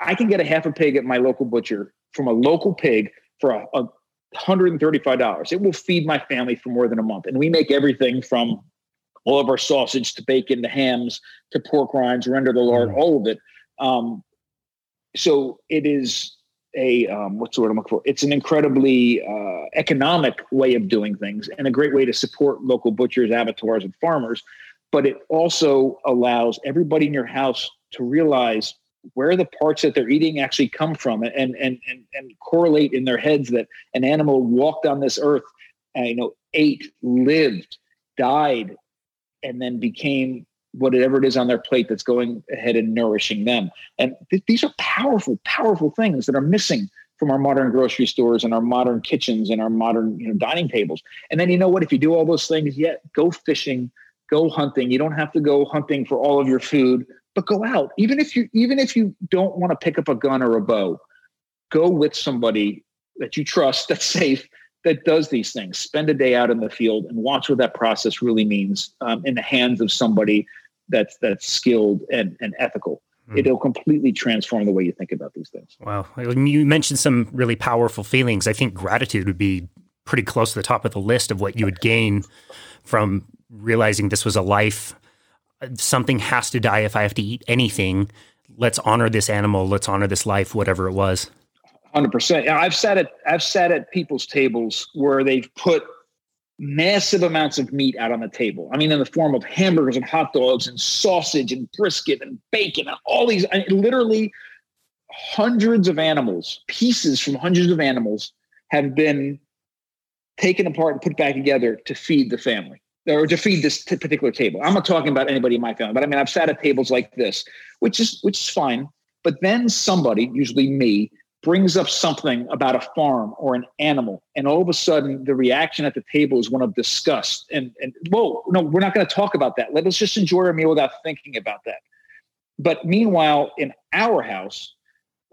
i can get a half a pig at my local butcher from a local pig for a, a $135. It will feed my family for more than a month. And we make everything from all of our sausage to bacon to hams to pork rinds, render the lard, mm. all of it. Um, so it is a um, what's the word I'm looking for? It's an incredibly uh, economic way of doing things and a great way to support local butchers, abattoirs, and farmers. But it also allows everybody in your house to realize where the parts that they're eating actually come from and and and, and correlate in their heads that an animal walked on this earth uh, you know ate lived died and then became whatever it is on their plate that's going ahead and nourishing them. And th- these are powerful powerful things that are missing from our modern grocery stores and our modern kitchens and our modern you know dining tables. And then you know what? If you do all those things yet yeah, go fishing go hunting. You don't have to go hunting for all of your food but go out. Even if you even if you don't want to pick up a gun or a bow go with somebody that you trust that's safe that does these things. Spend a day out in the field and watch what that process really means um, in the hands of somebody that's that's skilled and, and ethical mm. it'll completely transform the way you think about these things wow you mentioned some really powerful feelings i think gratitude would be pretty close to the top of the list of what you would gain from realizing this was a life something has to die if I have to eat anything. Let's honor this animal. Let's honor this life, whatever it was. Hundred percent. I've sat at I've sat at people's tables where they've put massive amounts of meat out on the table. I mean, in the form of hamburgers and hot dogs and sausage and brisket and bacon and all these. I mean, literally, hundreds of animals, pieces from hundreds of animals, have been taken apart and put back together to feed the family or to feed this t- particular table. I'm not talking about anybody in my family, but I mean, I've sat at tables like this, which is which is fine. But then somebody, usually me, brings up something about a farm or an animal, and all of a sudden the reaction at the table is one of disgust. And and whoa, no, we're not going to talk about that. Let us just enjoy our meal without thinking about that. But meanwhile, in our house,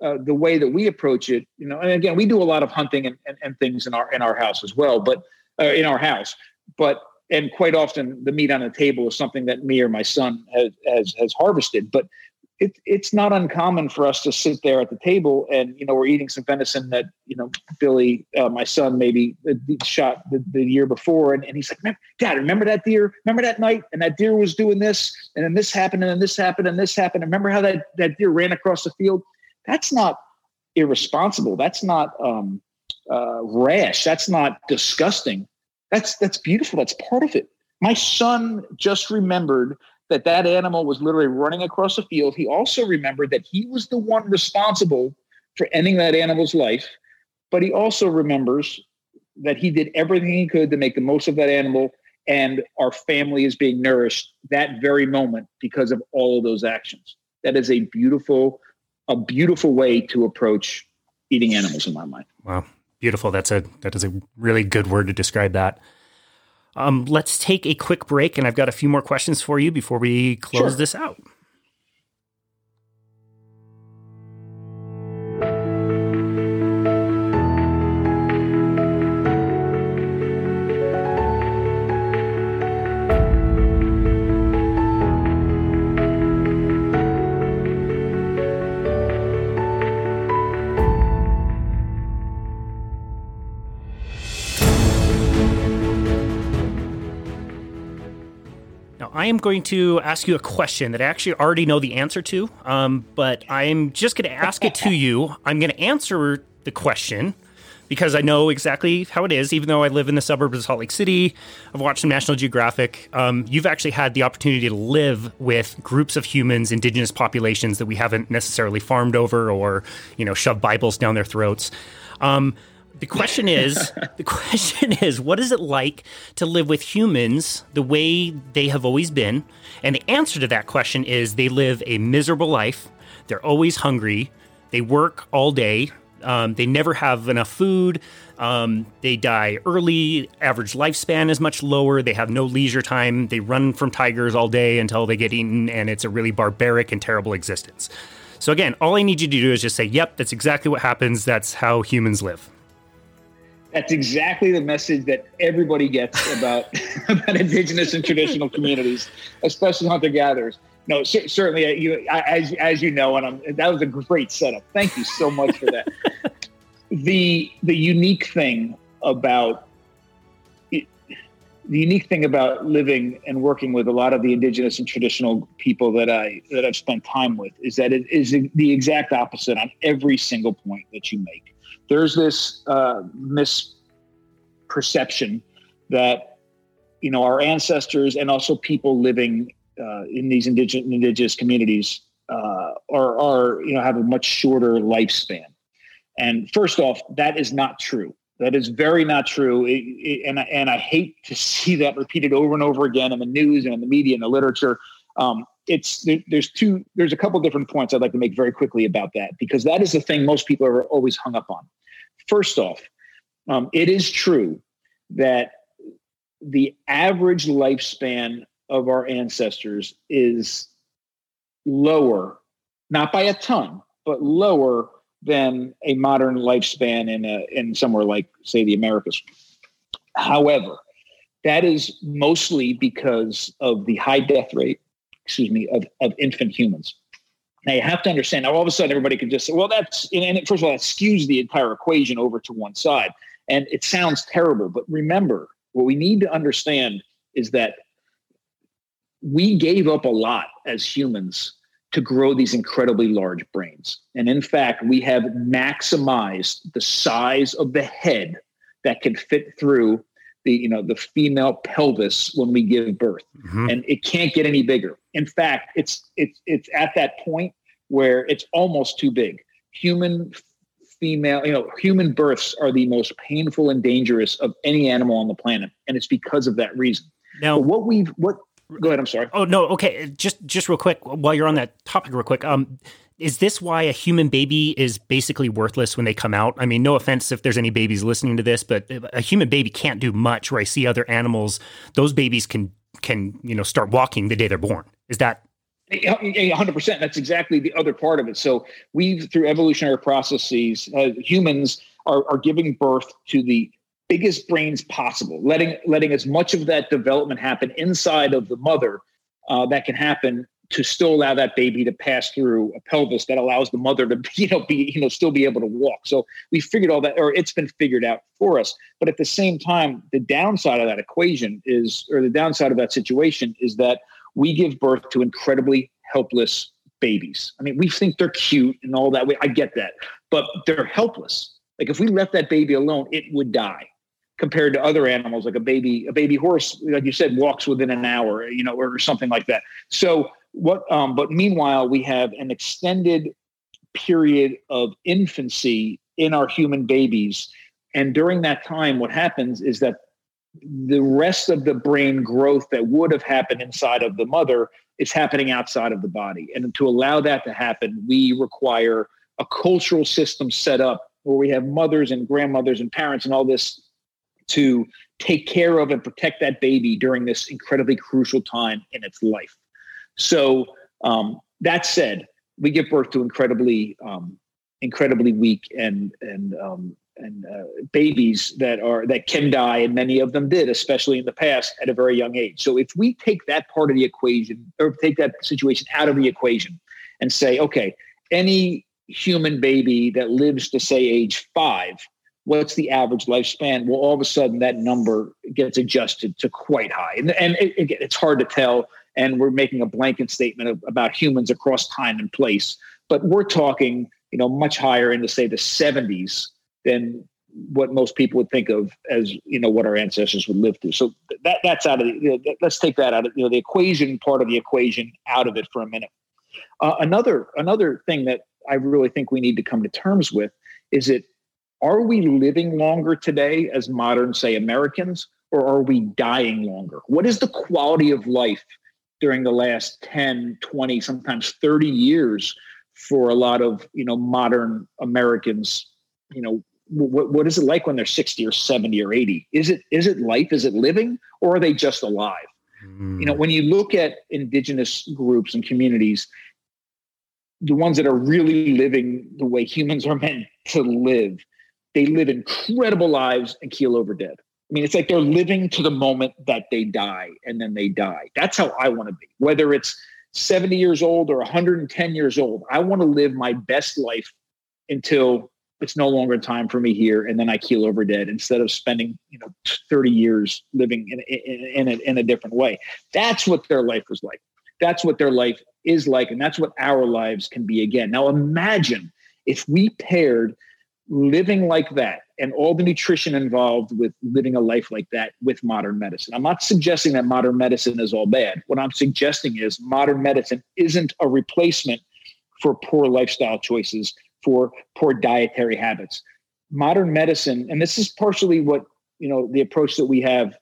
uh, the way that we approach it, you know, and again, we do a lot of hunting and, and, and things in our in our house as well, but uh, in our house. But and quite often the meat on the table is something that me or my son has has, has harvested. But it, it's not uncommon for us to sit there at the table and you know we're eating some venison that you know Billy, uh, my son, maybe shot the, the year before, and, and he's like, "Dad, remember that deer? Remember that night? And that deer was doing this, and then this happened, and then this happened, and this happened. And remember how that that deer ran across the field? That's not irresponsible. That's not um, uh, rash. That's not disgusting. That's that's beautiful. That's part of it. My son just remembered that that animal was literally running across the field. He also remembered that he was the one responsible for ending that animal's life, but he also remembers that he did everything he could to make the most of that animal and our family is being nourished that very moment because of all of those actions. That is a beautiful a beautiful way to approach eating animals in my mind. Wow, beautiful. That's a that is a really good word to describe that. Um, let's take a quick break, and I've got a few more questions for you before we close sure. this out. Am going to ask you a question that I actually already know the answer to, um, but I'm just going to ask it to you. I'm going to answer the question because I know exactly how it is. Even though I live in the suburbs of Salt Lake City, I've watched some National Geographic. Um, you've actually had the opportunity to live with groups of humans, indigenous populations that we haven't necessarily farmed over or, you know, shoved Bibles down their throats. Um, the question is the question is what is it like to live with humans the way they have always been? And the answer to that question is they live a miserable life. They're always hungry. They work all day. Um, they never have enough food. Um, they die early. Average lifespan is much lower. They have no leisure time. They run from tigers all day until they get eaten and it's a really barbaric and terrible existence. So again all i need you to do is just say yep that's exactly what happens. That's how humans live that's exactly the message that everybody gets about about indigenous and traditional communities, especially hunter gatherers. No, c- certainly, uh, you, as as you know, and I'm, that was a great setup. Thank you so much for that. the The unique thing about the unique thing about living and working with a lot of the indigenous and traditional people that I that I've spent time with is that it is the exact opposite on every single point that you make there's this uh, misperception that you know our ancestors and also people living uh, in these indigenous, indigenous communities uh, are, are you know have a much shorter lifespan. And first off, that is not true. That is very not true. It, it, and and I hate to see that repeated over and over again in the news and in the media and the literature. Um, it's there, there's two there's a couple different points I'd like to make very quickly about that because that is the thing most people are always hung up on. First off, um, it is true that the average lifespan of our ancestors is lower, not by a ton, but lower than a modern lifespan in a, in somewhere like say the Americas. However, that is mostly because of the high death rate excuse me, of, of infant humans. Now you have to understand. Now all of a sudden, everybody could just say, "Well, that's," and first of all, that skews the entire equation over to one side, and it sounds terrible. But remember, what we need to understand is that we gave up a lot as humans to grow these incredibly large brains, and in fact, we have maximized the size of the head that can fit through the you know the female pelvis when we give birth. Mm-hmm. and it can't get any bigger. In fact it's it's it's at that point where it's almost too big. Human female you know human births are the most painful and dangerous of any animal on the planet. And it's because of that reason. Now but what we've what go ahead i'm sorry oh no okay just just real quick while you're on that topic real quick um is this why a human baby is basically worthless when they come out? I mean, no offense if there's any babies listening to this, but a human baby can't do much. Where I see other animals, those babies can can you know start walking the day they're born. Is that? 100%. That's exactly the other part of it. So we've through evolutionary processes, uh, humans are, are giving birth to the biggest brains possible, letting letting as much of that development happen inside of the mother uh, that can happen to still allow that baby to pass through a pelvis that allows the mother to you know be you know still be able to walk. So we figured all that or it's been figured out for us. But at the same time the downside of that equation is or the downside of that situation is that we give birth to incredibly helpless babies. I mean we think they're cute and all that. Way i get that. But they're helpless. Like if we left that baby alone it would die compared to other animals like a baby a baby horse like you said walks within an hour you know or something like that so what um, but meanwhile we have an extended period of infancy in our human babies and during that time what happens is that the rest of the brain growth that would have happened inside of the mother is happening outside of the body. And to allow that to happen, we require a cultural system set up where we have mothers and grandmothers and parents and all this to take care of and protect that baby during this incredibly crucial time in its life. So um, that said, we give birth to incredibly, um, incredibly weak and and um, and uh, babies that are that can die, and many of them did, especially in the past at a very young age. So if we take that part of the equation, or take that situation out of the equation, and say, okay, any human baby that lives to say age five, what's the average lifespan? Well, all of a sudden that number gets adjusted to quite high, and and it, it, it's hard to tell. And we're making a blanket statement of, about humans across time and place, but we're talking, you know, much higher into say the 70s than what most people would think of as you know what our ancestors would live through. So that that's out of the. You know, let's take that out of you know the equation part of the equation out of it for a minute. Uh, another another thing that I really think we need to come to terms with is it are we living longer today as modern say Americans or are we dying longer? What is the quality of life during the last 10, 20, sometimes 30 years for a lot of you know modern Americans? You know what, what is it like when they're 60 or 70 or 80 is it is it life is it living or are they just alive mm. you know when you look at indigenous groups and communities the ones that are really living the way humans are meant to live they live incredible lives and keel over dead. I mean it's like they're living to the moment that they die and then they die. That's how i want to be. Whether it's 70 years old or 110 years old i want to live my best life until it's no longer time for me here and then i keel over dead instead of spending you know 30 years living in, in, in, a, in a different way. That's what their life was like. That's what their life is like and that's what our lives can be again. Now imagine if we paired living like that and all the nutrition involved with living a life like that with modern medicine. I'm not suggesting that modern medicine is all bad. What I'm suggesting is modern medicine isn't a replacement for poor lifestyle choices for poor dietary habits. Modern medicine, and this is partially what you know the approach that we have,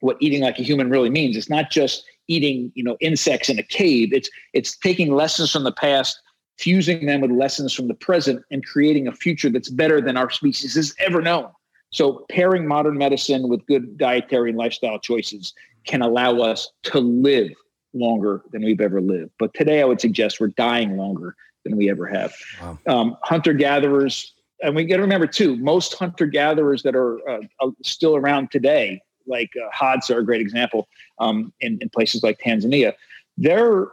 what eating like a human really means. It's not just eating you know insects in a cave. It's it's taking lessons from the past, fusing them with lessons from the present, and creating a future that's better than our species has ever known. So pairing modern medicine with good dietary and lifestyle choices can allow us to live longer than we've ever lived. But today, I would suggest we're dying longer than we ever have. Wow. Um, hunter gatherers, and we got to remember too, most hunter gatherers that are uh, uh, still around today, like uh, are a great example um, in, in, places like Tanzania, they're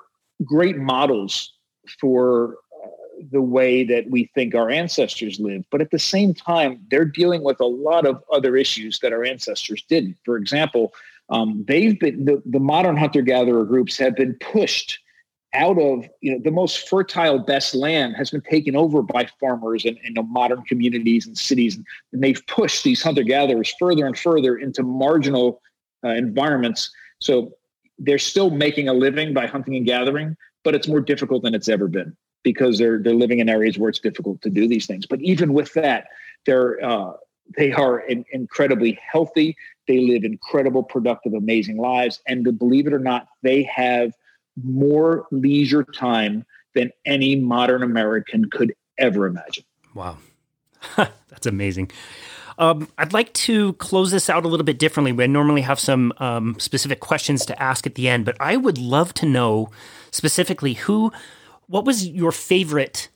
great models for uh, the way that we think our ancestors lived. But at the same time, they're dealing with a lot of other issues that our ancestors didn't. For example, um, they've been the, the modern hunter gatherer groups have been pushed out of you know the most fertile best land has been taken over by farmers and, and modern communities and cities and, they've pushed these hunter gatherers further and further into marginal uh, environments so they're still making a living by hunting and gathering but it's more difficult than it's ever been because they're they're living in areas where it's difficult to do these things but even with that they're uh, they are in, incredibly healthy they live incredible productive amazing lives and believe it or not they have more leisure time than any modern American could ever imagine. Wow. That's amazing. Um, I'd like to close this out a little bit differently. We normally have some um, specific questions to ask at the end, but I would love to know specifically who, what was your favorite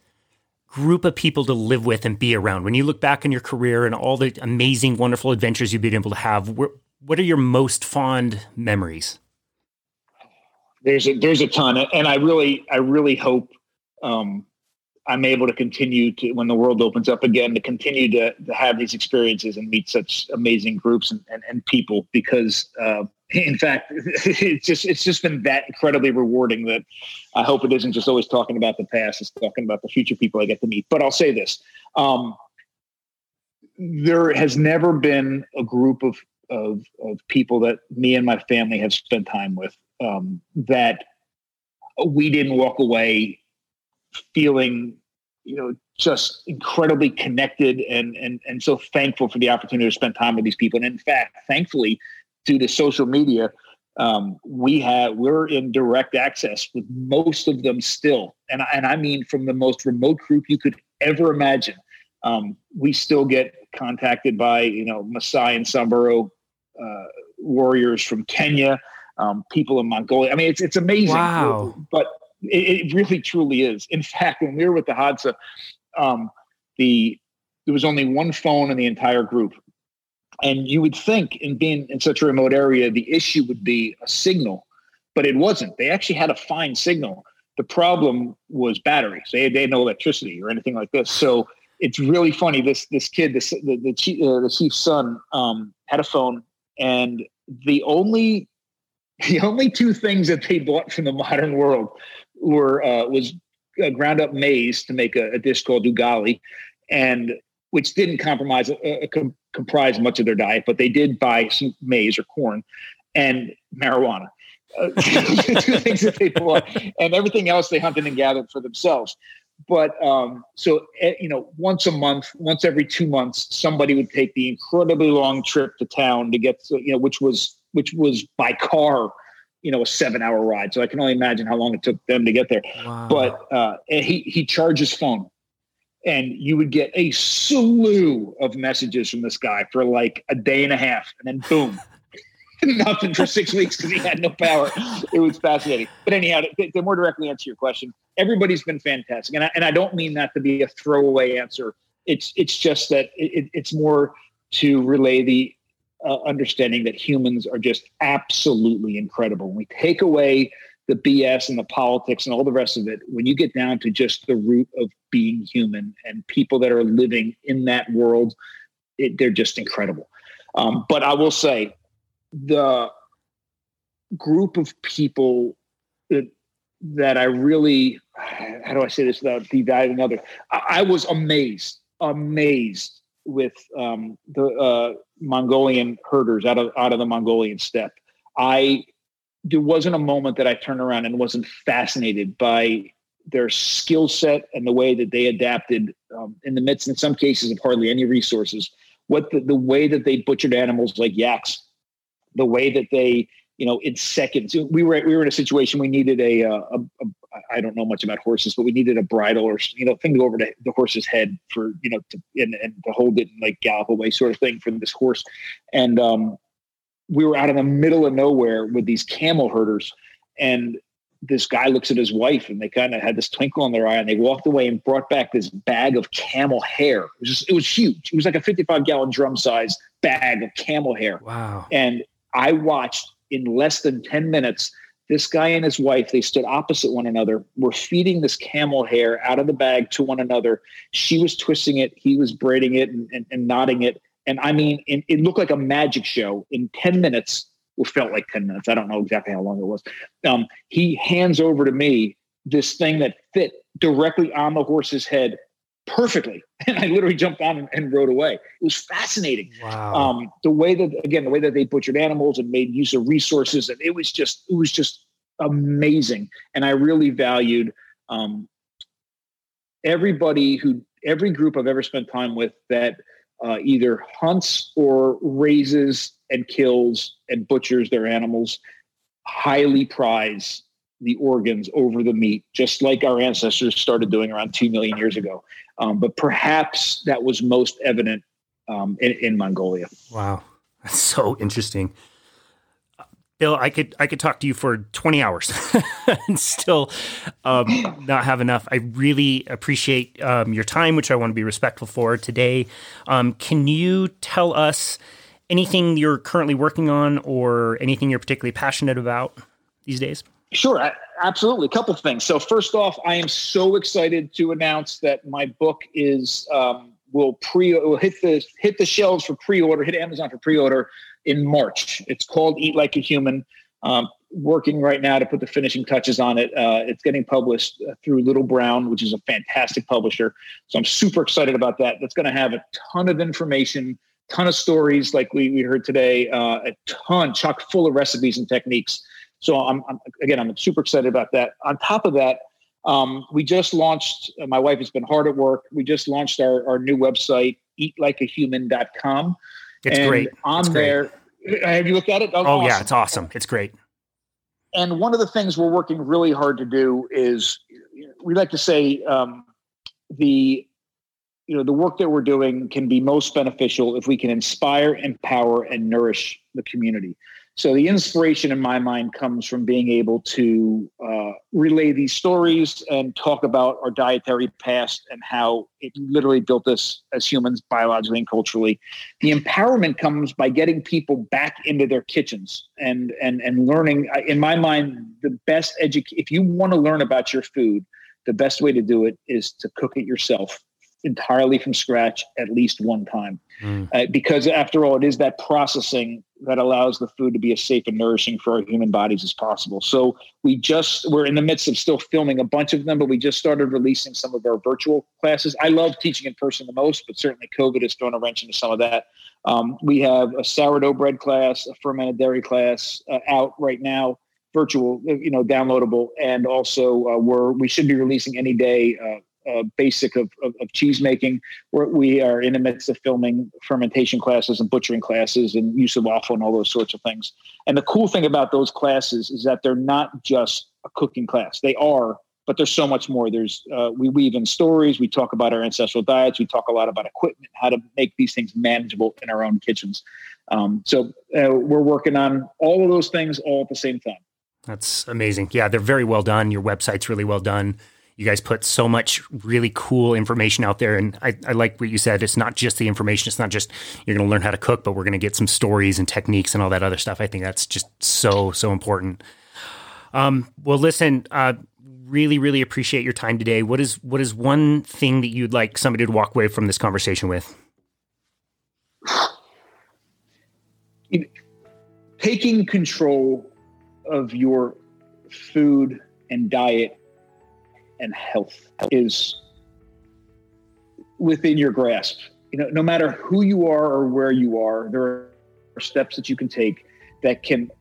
group of people to live with and be around? When you look back on your career and all the amazing, wonderful adventures you've been able to have, what are your most fond memories? there's a there's a ton, and I really I really hope um, I'm able to continue to when the world opens up again to continue to, to have these experiences and meet such amazing groups and, and, and people because uh, in fact it's just it's just been that incredibly rewarding that I hope it isn't just always talking about the past it's talking about the future people I get to meet but I'll say this um, there has never been a group of of of people that me and my family have spent time with um, that we didn't walk away feeling you know, just incredibly connected and and and so thankful for the opportunity to spend time with these people. And in fact, thankfully, due to social media, um, we have we're in direct access with most of them still, and and I mean from the most remote group you could ever imagine. Um, we still get contacted by you know Maasai and Samburu uh, warriors from Kenya, um, people in Mongolia. I mean, it's it's amazing. Wow. But it, it, really truly is. In fact, when we were with the Hadza, um, the there was only one phone in the entire group, and you would think, in being in such a remote area, the issue would be a signal, but it wasn't. They actually had a fine signal. The problem was batteries. They, they had no electricity or anything like this. So it's really funny. This this kid, this the the, chief, uh, the chief's son, um, had a phone, and the only the only two things that they bought from the modern world were uh, was uh, ground up maize to make a, a, dish called ugali, and which didn't compromise uh, uh, com- comprise much of their diet, but they did buy some maize or corn and marijuana. Uh, two things that they bought, and everything else they hunted and gathered for themselves. But um, so eh, you know, once a month, once every two months, somebody would take the incredibly long trip to town to get, to, you know, which was which was by car you know a seven hour ride so i can only imagine how long it took them to get there wow. but uh, he he charges phone and you would get a slew of messages from this guy for like a day and a half and then boom. Nothing for six weeks because he had no power. It was fascinating. But anyhow to, to, more directly answer your question everybody's been fantastic. And I, and I don't mean that to be a throwaway answer. It's it's just that it, it's more to relay the uh, understanding that humans are just absolutely incredible. When we take away the BS and the politics and all the rest of it, when you get down to just the root of being human and people that are living in that world, it, they're just incredible. Um, but I will say, the group of people that that I really, how do I say this without devaluing other? I, I was amazed, amazed with um, the uh, Mongolian herders out of out of the Mongolian steppe. I there wasn't a moment that I turned around and wasn't fascinated by their skill set and the way that they adapted um, in the midst, in some cases, of hardly any resources. What the, the way that they butchered animals like yaks, the way that they, you know, in seconds. We were we were in a situation we needed a, uh, a, a I don't know much about horses, but we needed a bridle or you know thing to go over the horse's head for you know to and, and to hold it and like gallop away sort of thing for this horse. And um, we were out in the middle of nowhere with these camel herders, and this guy looks at his wife and they kind of had this twinkle in their eye and they walked away and brought back this bag of camel hair. It was just, it was huge. It was like a 55 gallon drum size bag of camel hair. Wow. And I watched in less than 10 minutes this guy and his wife they stood opposite one another were feeding this camel hair out of the bag to one another she was twisting it he was braiding it and, and, and knotting it and i mean it, it, looked like a magic show in 10 minutes it felt like 10 minutes i don't know exactly how long it was um, he hands over to me this thing that fit directly on the horse's head perfectly. And I literally jumped on and, and rode away. It was fascinating. Wow. Um, the way that, again, the way that they butchered animals and made use of resources. And it was just, it was just amazing. And I really valued um, everybody who, every group I've ever spent time with that uh, either hunts or raises and kills and butchers their animals highly prize the organs over the meat, just like our ancestors started doing around 2 million years ago. Um, but perhaps that was most evident um, in, in, Mongolia. Wow, that's so interesting. Bill, I could I could talk to you for 20 hours and still um, not have enough. I really appreciate um, your time, which I want to be respectful for today. Um, can you tell us anything you're currently working on or anything you're particularly passionate about these days? Sure, absolutely. A couple things. So first off, I am so excited to announce that my book is um, will pre will hit the hit the shelves for pre-order, hit Amazon for pre-order in March. It's called Eat Like a Human. Um, working right now to put the finishing touches on it. Uh, it's getting published uh, through Little Brown, which is a fantastic publisher. So I'm super excited about that. That's going to have a ton of information, ton of stories like we, we heard today, uh, a ton, chock full of recipes and techniques so I'm, I'm, again, I'm super excited about that. On top of that, Um, we just launched, uh, my wife has been hard at work. We just launched our, our new website, eatlikeahuman.com. It's and great. On it's there, great. have you looked at it? Oh, oh awesome. yeah, it's awesome. It's great. And one of the things we're working really hard to do is we like to say um, the you know the work that we're doing can be most beneficial if we can inspire empower and nourish the community so the inspiration in my mind comes from being able to uh, relay these stories and talk about our dietary past and how it literally built us as humans biologically and culturally. The empowerment comes by getting people back into their kitchens and and and learning. In my mind the best education if you want to learn about your food the best way to do it is to cook it yourself entirely from scratch at least one time. Mm. Uh, because after all, it is that processing that allows the food to be as safe and nourishing for our human bodies as possible. So we just, we're in the midst of still filming a bunch of them, but we just started releasing some of our virtual classes. I love teaching in person the most, but certainly COVID has thrown a wrench into some of that. Um, we have a sourdough bread class, a fermented dairy class uh, out right now virtual, you know, downloadable, and also uh, we're we should be releasing any day uh, basic of, of, of, cheese making. We're, we are in the midst of filming fermentation classes and butchering classes and use of offal and all those sorts of things. And the cool thing about those classes is that they're not just a cooking class. They are, but there's so much more. There's uh, we weave in stories. We talk about our ancestral diets. We talk a lot about equipment, how to make these things manageable in our own kitchens. Um, so uh, we're working on all of those things all at the same time. That's amazing. Yeah, they're very well done. Your website's really well done you guys put so much really cool information out there. And I, I, like what you said. It's not just the information. It's not just you're going to learn how to cook, but we're going to get some stories and techniques and all that other stuff. I think that's just so, so important. Um, well, listen, uh, really, really appreciate your time today. What is, what is one thing that you'd like somebody to walk away from this conversation with? Taking control of your food and diet and health is within your grasp. You know, no matter who you are or where you are, there are steps that you can take that can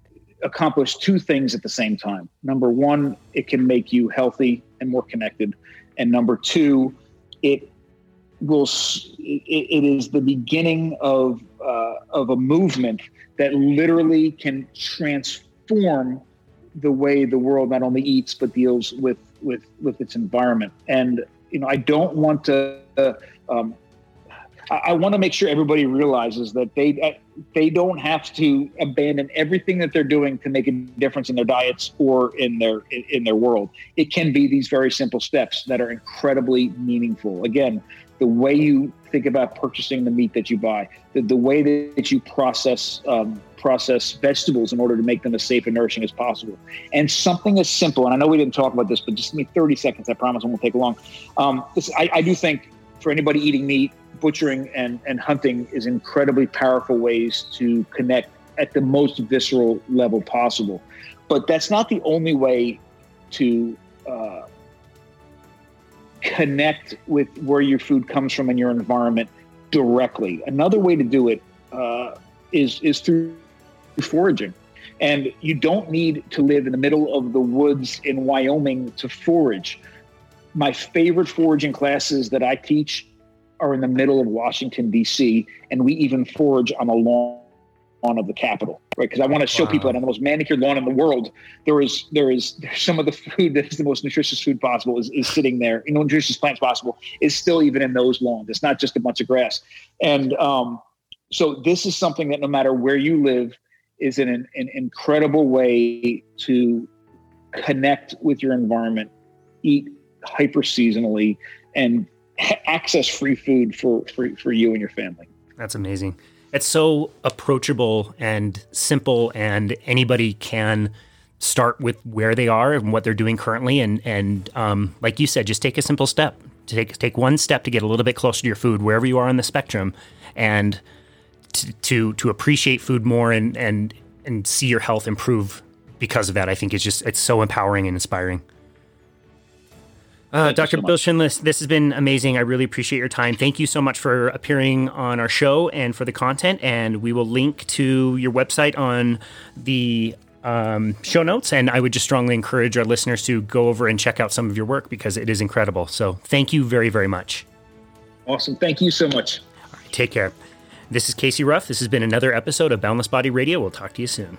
accomplish two things at the same time. Number one, it can make you healthy and more connected, and number two, it will it, is the beginning of uh, of a movement that literally can transform the way the world not only eats but deals with with with its environment. And you know, I don't want to. Uh, um, I, I want to make sure everybody realizes that they uh, they don't have to abandon everything that they're doing to make a difference in their diets or in their in their world. It can be these very simple steps that are incredibly meaningful. Again, the way you think about purchasing the meat that you buy, the, the way that you process um, process vegetables in order to make them as safe and nourishing as possible. And something as simple, and I know we didn't talk about this, but just give me 30 seconds, I promise it won't take long. Um, this, I, I do think for anybody eating meat, butchering and, and hunting is incredibly powerful ways to connect at the most visceral level possible. But that's not the only way to uh, connect with where your food comes from and your environment directly. Another way to do it uh, is is through foraging. And you don't need to live in the middle of the woods in Wyoming to forage. My favorite foraging classes that I teach are in the middle of Washington, D.C., and we even forage on a lawn of the Capitol, right? Because I want to show wow. people that on the most manicured lawn in the world, there is there is some of the food that is the most nutritious food possible is, is sitting there. You know, nutritious plants possible is still even in those lawns. It's not just a bunch of grass. And um, so this is something that no matter where you live, is an, an incredible way to connect with your environment, eat hyper seasonally, and access free food for, for, for you and your family. That's amazing. It's so approachable and simple, and anybody can start with where they are and what they're doing currently. And, and um, like you said, just take a simple step. Take, take one step to get a little bit closer to your food, wherever you are on the spectrum. And to, to to appreciate food more and and and see your health improve because of that. I think it's just it's so empowering and inspiring. Uh, Dr. So Bill Schindler, this has been amazing. I really appreciate your time. Thank you so much for appearing on our show and for the content. And we will link to your website on the um, show notes, and I would just strongly encourage our listeners to go over and check out some of your work because it is incredible. So thank you very, very much. Awesome. Thank you so much. All right, take care. This is Casey Ruff. This has been another episode of Boundless Body Radio. We'll talk to you soon.